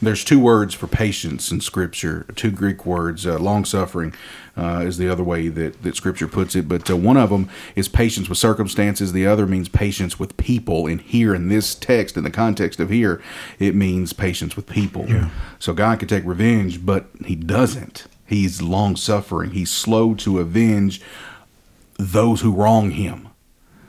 there's two words for patience in Scripture. Two Greek words. Uh, Long suffering uh, is the other way that, that Scripture puts it. But uh, one of them is patience with circumstances. The other means patience with people. And here in this text, in the context of here, it means patience with people. So God could take revenge, but He doesn't. He's long suffering. He's slow to avenge those who wrong Him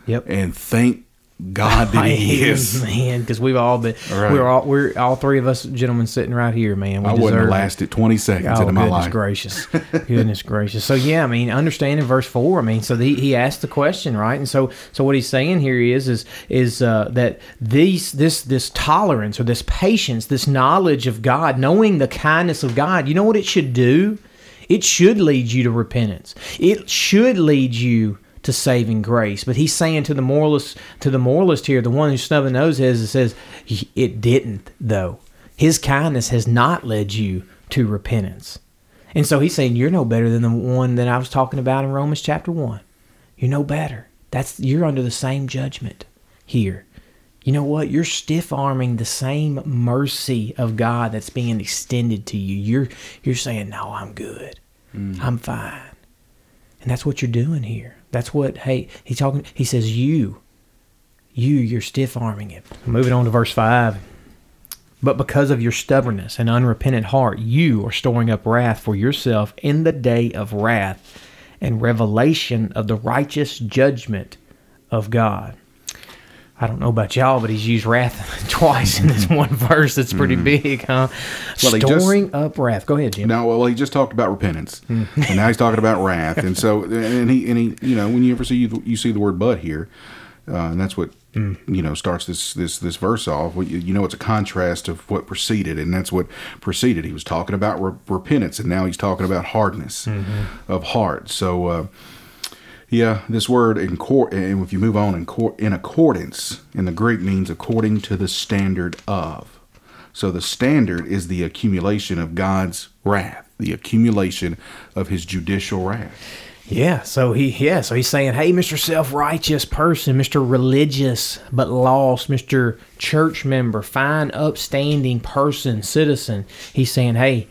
Yep. and thank God that He is. man, because we've all been, Right. we're all, we're all three of us gentlemen sitting right here, man. We I wouldn't have lasted 20 seconds Oh into my goodness gracious, goodness gracious. So yeah, I mean, understanding verse four. I mean, so he, he asked the question, right? And so so what he's saying here is is is uh, that these this this tolerance or this patience, this knowledge of God, knowing the kindness of God. You know what it should do? It should lead you to repentance. It should lead you to saving grace. But he's saying to the moralist, to the moralist here, the one who's snubbing nose is, it says it didn't though. His kindness has not led you to repentance. And so he's saying you're no better than the one that I was talking about in Romans chapter one. You're no better. That's you're under the same judgment here. You know what? You're stiff arming the same mercy of God that's being extended to you. You're you're saying, No, I'm good. Mm. I'm fine. And that's what you're doing here. That's what hey, he's talking he says you. You, you're stiff arming it. Moving on to verse five. But because of your stubbornness and unrepentant heart, you are storing up wrath for yourself in the day of wrath and revelation of the righteous judgment of God. I don't know about y'all, but he's used wrath twice in this mm-hmm. one verse. That's pretty mm-hmm. big, huh? Well, he just- storing up wrath. Go ahead, Jim. No, well, he just talked about repentance, hmm. and now he's talking about wrath, and so and he and he, you know, when you ever see you you see the word "but" here, uh, and that's what hmm. you know starts this this this verse off. You, you know, it's a contrast of what preceded, and that's what preceded. He was talking about re- repentance, and now he's talking about hardness mm-hmm. of heart. So. Uh, yeah, this word in court, and if you move on in court, in accordance in the Greek means according to the standard of. So the standard is the accumulation of God's wrath, the accumulation of His judicial wrath. Yeah, so he yeah, so he's saying, "Hey, Mr. Self-righteous person, Mr. religious but lost, Mr. church member, fine upstanding person, citizen." He's saying, "Hey,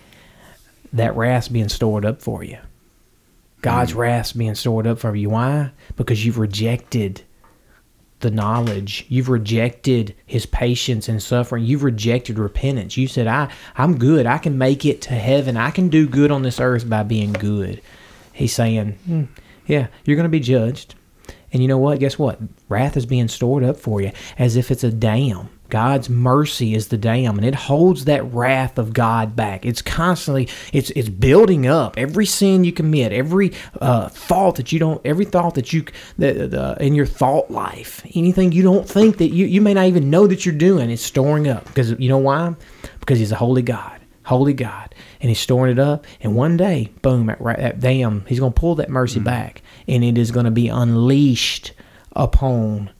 that wrath's being stored up for you. God's wrath's being stored up for you. Why? Because you've rejected the knowledge. You've rejected his patience and suffering. You've rejected repentance. You said, I, I'm good. I can make it to heaven. I can do good on this earth by being good. He's saying, "Hmm, Yeah, you're going to be judged. And you know what? Guess what? Wrath is being stored up for you as if it's a dam. God's mercy is the dam, and it holds that wrath of God back. It's constantly, it's it's building up. Every sin you commit, every uh, thought that you don't, every thought that you that uh, in your thought life, anything you don't think that you you may not even know that you're doing, it's storing up. Because you know why? Because He's a holy God, holy God, and He's storing it up. And one day, boom, that, ra- that dam, He's going to pull that mercy back, and it is going to be unleashed upon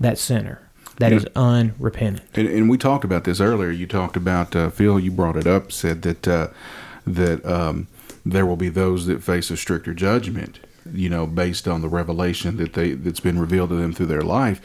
that sinner that Yeah. is unrepentant. And, and we talked about this earlier. You talked about uh, Phil. You brought it up. Said that uh, that um, there will be those that face a stricter judgment. You know, based on the revelation that they that's been revealed to them through their life,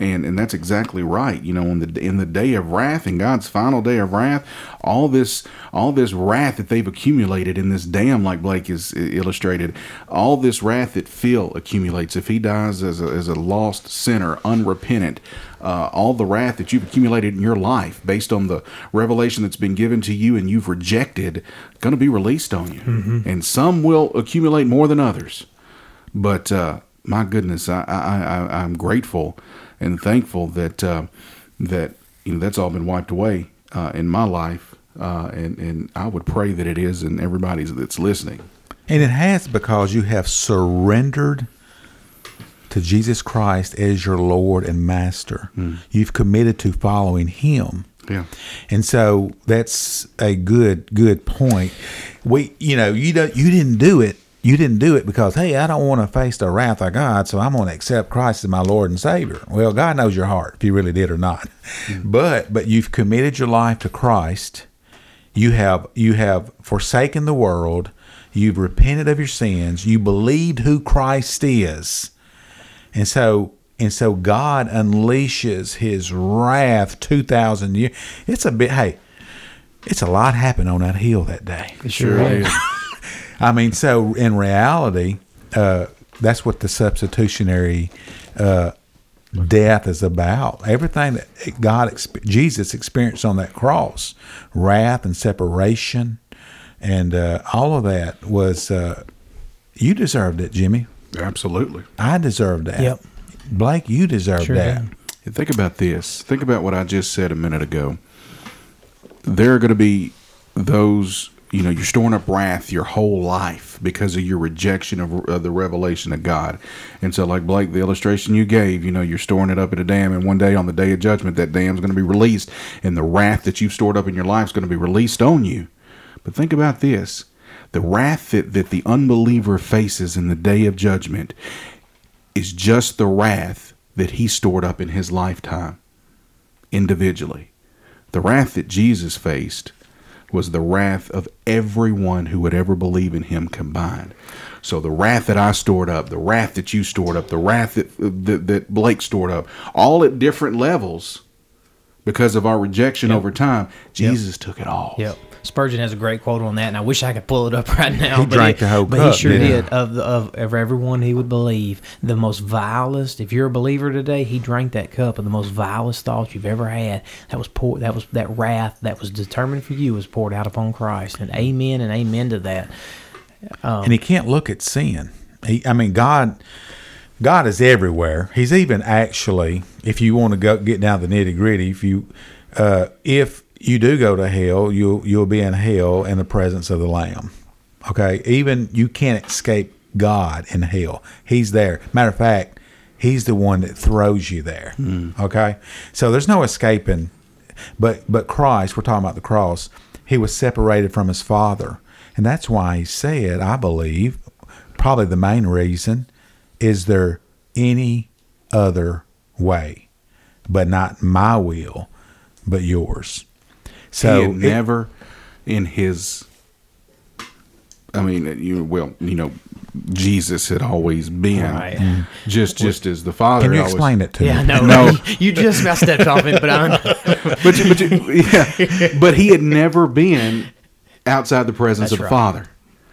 and and that's exactly right. You know, in the in the day of wrath, in God's final day of wrath, all this all this wrath that they've accumulated in this dam, like Blake is illustrated, all this wrath that Phil accumulates if he dies as a, as a lost sinner, unrepentant, uh, all the wrath that you've accumulated in your life based on the revelation that's been given to you and you've rejected, going to be released on you. And some will accumulate more than others. But uh, my goodness, I, I, I, I'm grateful and thankful that uh, that you know that's all been wiped away uh, in my life, uh, and and I would pray that it is in everybody's that's listening. And it has because you have surrendered to Jesus Christ as your Lord and Master. You've committed to following Him. Yeah. And so that's a good good point. We you know, you don't you didn't do it. You didn't do it because hey, I don't want to face the wrath of God, so I'm going to accept Christ as my Lord and Savior. Well, God knows your heart if you really did or not. Mm-hmm. But but you've committed your life to Christ. You have you have forsaken the world. You've repented of your sins. You believed who Christ is. And so and so God unleashes his wrath 2000 years. It's a bit hey, it's a lot happened on that hill that day. It sure is. I mean, so in reality, uh, that's what the substitutionary uh, death is about. Everything that God, Jesus experienced on that cross, wrath and separation, and uh, all of that was. Uh, you deserved it, Jimmy. Absolutely. I deserved that. Yep. Blake, you deserved Sure that. did. Think about this. Think about what I just said a minute ago. There are going to be those, you know, you're storing up wrath your whole life because of your rejection of, the revelation of God. And so, like Blake, the illustration you gave, you know, you're storing it up in a dam, and one day on the day of judgment, that dam's going to be released, and the wrath that you've stored up in your life is going to be released on you. But think about this the wrath that, that the unbeliever faces in the day of judgment is just the wrath that he stored up in his lifetime individually. The wrath that Jesus faced was the wrath of everyone who would ever believe in him combined. So the wrath that I stored up, the wrath that you stored up, the wrath that that, that Blake stored up, all at different levels because of our rejection over time, Jesus took it all. Yep. Spurgeon has a great quote on that, and I wish I could pull it up right now. He but drank it- the whole but cup, he sure he? did. Of, the, of of everyone he would believe, the most vilest. If you're a believer today, he drank that cup of the most vilest thoughts you've ever had. That was poured. That was that wrath that was determined for you was poured out upon Christ. And amen and amen to that. and he can't look at sin. He, I mean, God, God is everywhere. He's even actually, if you want to go get down to the nitty gritty, if you, uh, if you do go to hell, you'll you'll be in hell in the presence of the Lamb. Okay, even you can't escape God in hell. He's there. Matter of fact, He's the one that throws you there. Hmm. Okay, so there's no escaping. But but Christ, we're talking about the cross. He was separated from his Father, and that's why he said, I believe, probably the main reason, is there any other way, but not my will, but yours. So he had it- never in his I mean uh, you well, you know, Jesus had always been Right. Mm-hmm. just just as the Father can you always, explain it to Yeah, me? no, No. you just about stepped off it, but I'm. but, you- but you- yeah, but he had never been outside the presence That's of the right. Father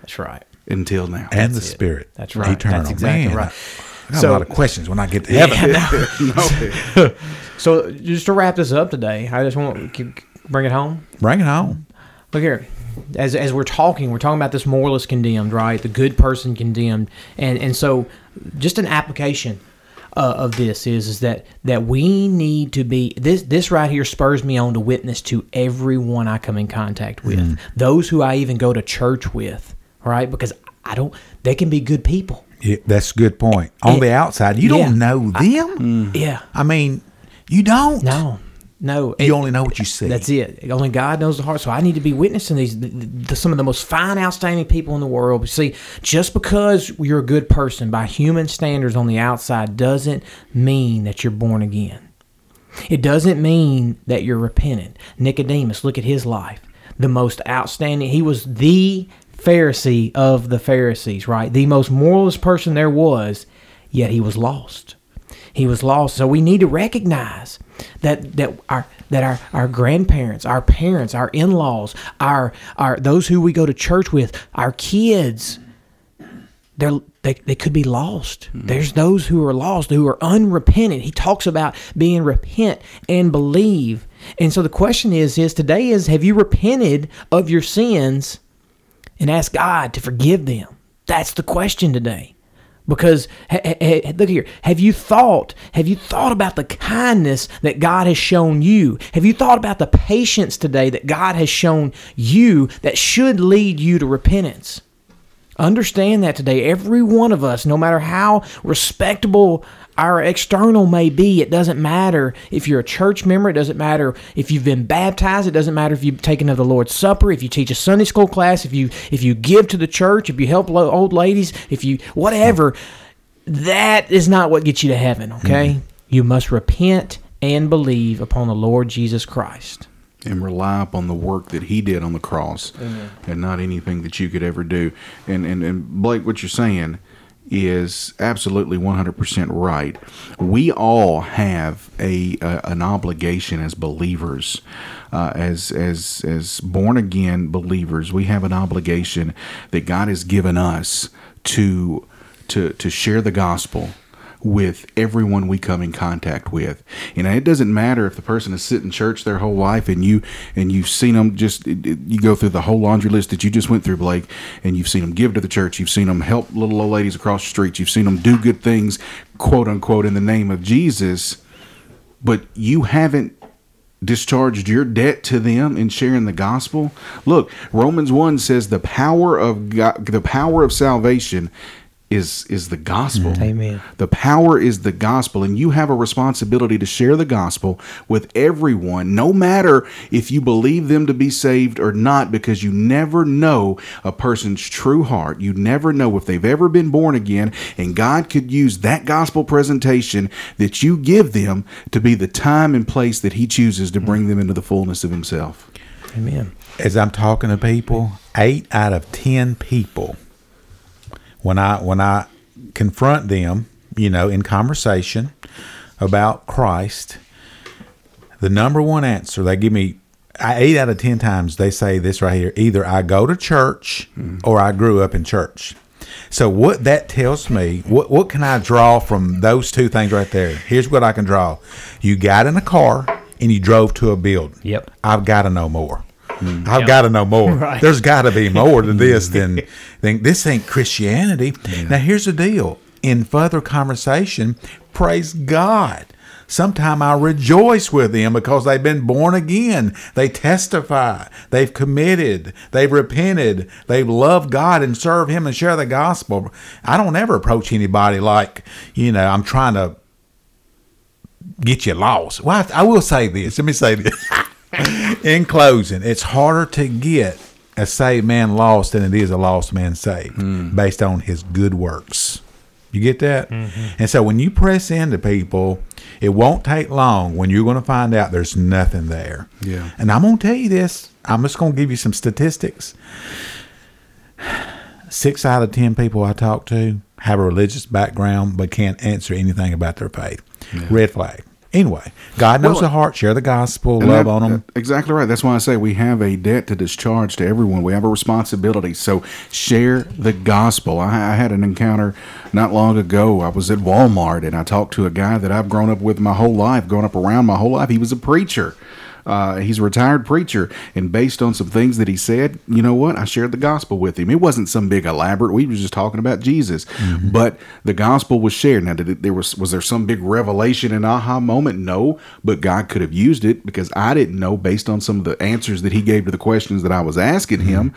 That's right. until now. And the it. Spirit. That's right. Eternal. That's exactly Man, right. I got So- a lot of questions when I get to heaven. So just to wrap this up today, I just want to bring it home. Bring it home. Look here. As, as we're talking, we're talking about this moralist condemned, right? The good person condemned, and and so just an application uh, of this is is that that we need to be this this right here spurs me on to witness to everyone I come in contact with, those who I even go to church with, right? Because I don't, they can be good people. Yeah, that's a good point. On Yeah. the outside, you Yeah. don't know them. Yeah. I mean, you don't. No. No. You only know what you see. That's it. Only God knows the heart. So I need to be witnessing these, the, the, some of the most fine, outstanding people in the world. See, just because you're a good person by human standards on the outside doesn't mean that you're born again. It doesn't mean that you're repentant. Nicodemus, look at his life. The most outstanding, he was the Pharisee of the Pharisees, right? The most moralist person there was, yet he was lost. He was lost. So we need to recognize that that our that our, our grandparents, our parents, our in-laws, our our those who we go to church with, our kids, they're they, they could be lost. Hmm. There's those who are lost, who are unrepentant. He talks about being repent and believe. And so the question is is today is have you repented of your sins and asked God to forgive them? That's the question today. Because ha- ha- look here, have you thought? Have you thought about the kindness that God has shown you? Have you thought about the patience today that God has shown you that should lead you to repentance? Understand that today, every one of us, no matter how respectable our external may be, it doesn't matter if you're a church member, it doesn't matter if you've been baptized, it doesn't matter if you've taken of the Lord's Supper, if you teach a Sunday school class, if you if you give to the church, if you help old ladies, if you whatever, that is not what gets you to heaven, okay? Mm-hmm. You must repent and believe upon the Lord Jesus Christ. and rely upon the work that he did on the cross and not anything that you could ever do. And, and, and Blake, what you're saying is absolutely 100% right. We all have a, a an obligation as believers, uh, as as as born again believers. We have an obligation that God has given us to to to share the gospel with everyone we come in contact with. You know, it doesn't matter if the person has sit in church their whole life and you and you've seen them just you go through the whole laundry list that you just went through, Blake, and you've seen them give to the church, you've seen them help little old ladies across the street, you've seen them do good things, quote unquote, in the name of Jesus. but you haven't discharged your debt to them in sharing the gospel. Look, Romans 1 says the power of God, the power of salvation is is the gospel. Mm. Amen. The power is the gospel and you have a responsibility to share the gospel with everyone no matter if you believe them to be saved or not because you never know a person's true heart. You never know if they've ever been born again and God could use that gospel presentation that you give them to be the time and place that he chooses to bring them into the fullness of himself. Amen. As I'm talking to people, eight out of ten people, when I when I confront them, you know, in conversation about Christ, the number one answer they give me I- eight out of ten times they say this right here: either I go to church hmm. or I grew up in church. So what that tells me, what what can I draw from those two things right there? Here's what I can draw: you got in a car and you drove to a building. Yep. I've got to know more. Mm. I've Yep. got to know more. Right. There's got to be more to this than, than this ain't Christianity. Now here's the deal. In further conversation, praise God. Sometime I rejoice with them because they've been born again. They testify. They've committed. They've repented. They've loved God and serve Him and share the gospel. I don't ever approach anybody like, you know, I'm trying to get you lost. Well, I, I will say this. Let me say this. In closing, it's harder to get a saved man lost than it is a lost man saved hmm. based on his good works. You get that? Mm-hmm. And so when you press into people, it won't take long when you're going to find out there's nothing there. Yeah. And I'm going to tell you this. I'm just going to give you some statistics. Six out of 10 people I talk to have a religious background but can't answer anything about their faith. Red flag. Anyway, God knows Well, the heart. Share the gospel. Love that- on them. Exactly right. That's why I say we have a debt to discharge to everyone. We have a responsibility. So share the gospel. I, I had an encounter not long ago. I was at Walmart and I talked to a guy that I've grown up with my whole life, grown up around my whole life. He was a preacher. Uh, he's a retired preacher, and based on some things that he said, you know what? I shared the gospel with him. It wasn't some big elaborate. We were just talking about Jesus, but the gospel was shared. Now, did it, there was was there some big revelation and aha moment? No, but God could have used it because I didn't know based on some of the answers that He gave to the questions that I was asking Him.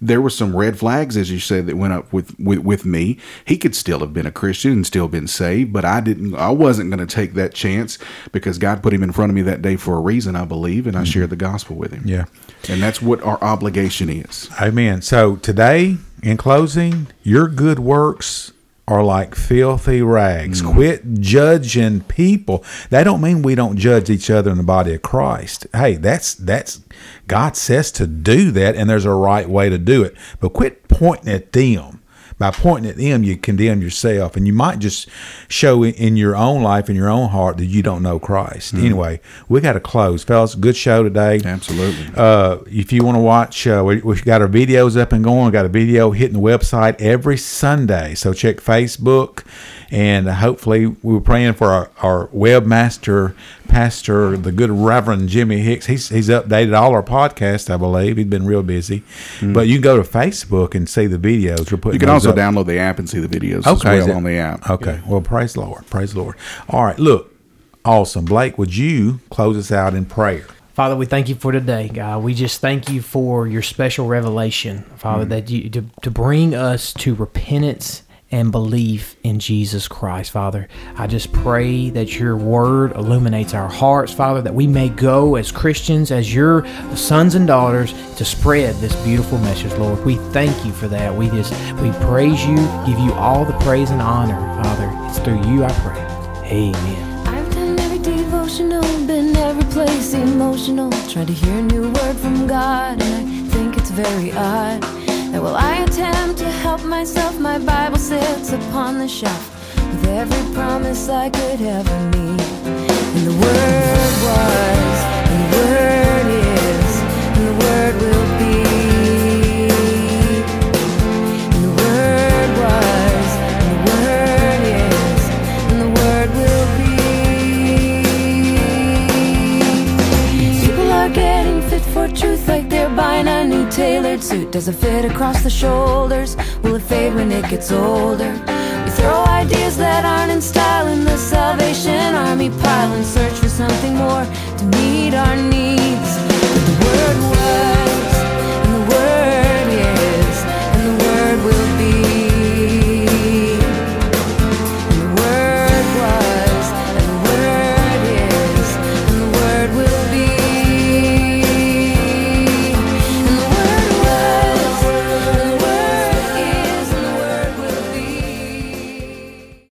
There were some red flags, as you said, that went up with, with with me. He could still have been a Christian and still been saved, but I didn't. I wasn't going to take that chance because God put him in front of me that day for a reason, I believe, and I mm-hmm. shared the gospel with him. Yeah. and that's what our obligation is. Amen. So today, in closing, your good works are like filthy rags. Mm. Quit judging people. That don't mean we don't judge each other in the body of Christ. Hey, that's that's God says to do that, and there's a right way to do it. But quit pointing at them. By pointing at them, you condemn yourself, and you might just show in- your own life, in your own heart, that you don't know Christ. Anyway, we got to close, fellas. Good show today. Absolutely. Uh, if you want to watch, uh, we, we've got our videos up and going. We've got a video hitting the website every Sunday. So check Facebook. And hopefully, we were praying for our, our webmaster, Pastor, the good Reverend Jimmy Hicks. He's, he's updated all our podcasts, I believe. He's been real busy. Mm-hmm. But you can go to Facebook and see the videos. We're putting You can also up. download the app and see the videos Okay, as well on the app. Okay. Well, praise the Lord. Praise the Lord. All right. Look, awesome. Blake, would you close us out in prayer? Father, we thank you for today, God. We just thank you for your special revelation, Father, mm-hmm. that you to, to bring us to repentance and belief in Jesus Christ, Father. I just pray that your word illuminates our hearts, Father, that we may go as Christians, as your sons and daughters, to spread this beautiful message, Lord. We thank you for that. We just we praise you, give you all the praise and honor, Father. It's through you I pray. Amen. I've done every devotional, been every place emotional. Tried to hear a new word from God, and I think it's very odd that while I attempt to help myself, my Bible sits upon the shelf with every promise I could ever need. And the Word was, and the Word like they're buying a new tailored suit. Does it fit across the shoulders? Will it fade when it gets older? We throw ideas that aren't in style in the Salvation Army pile and search for something more to meet our needs. But the word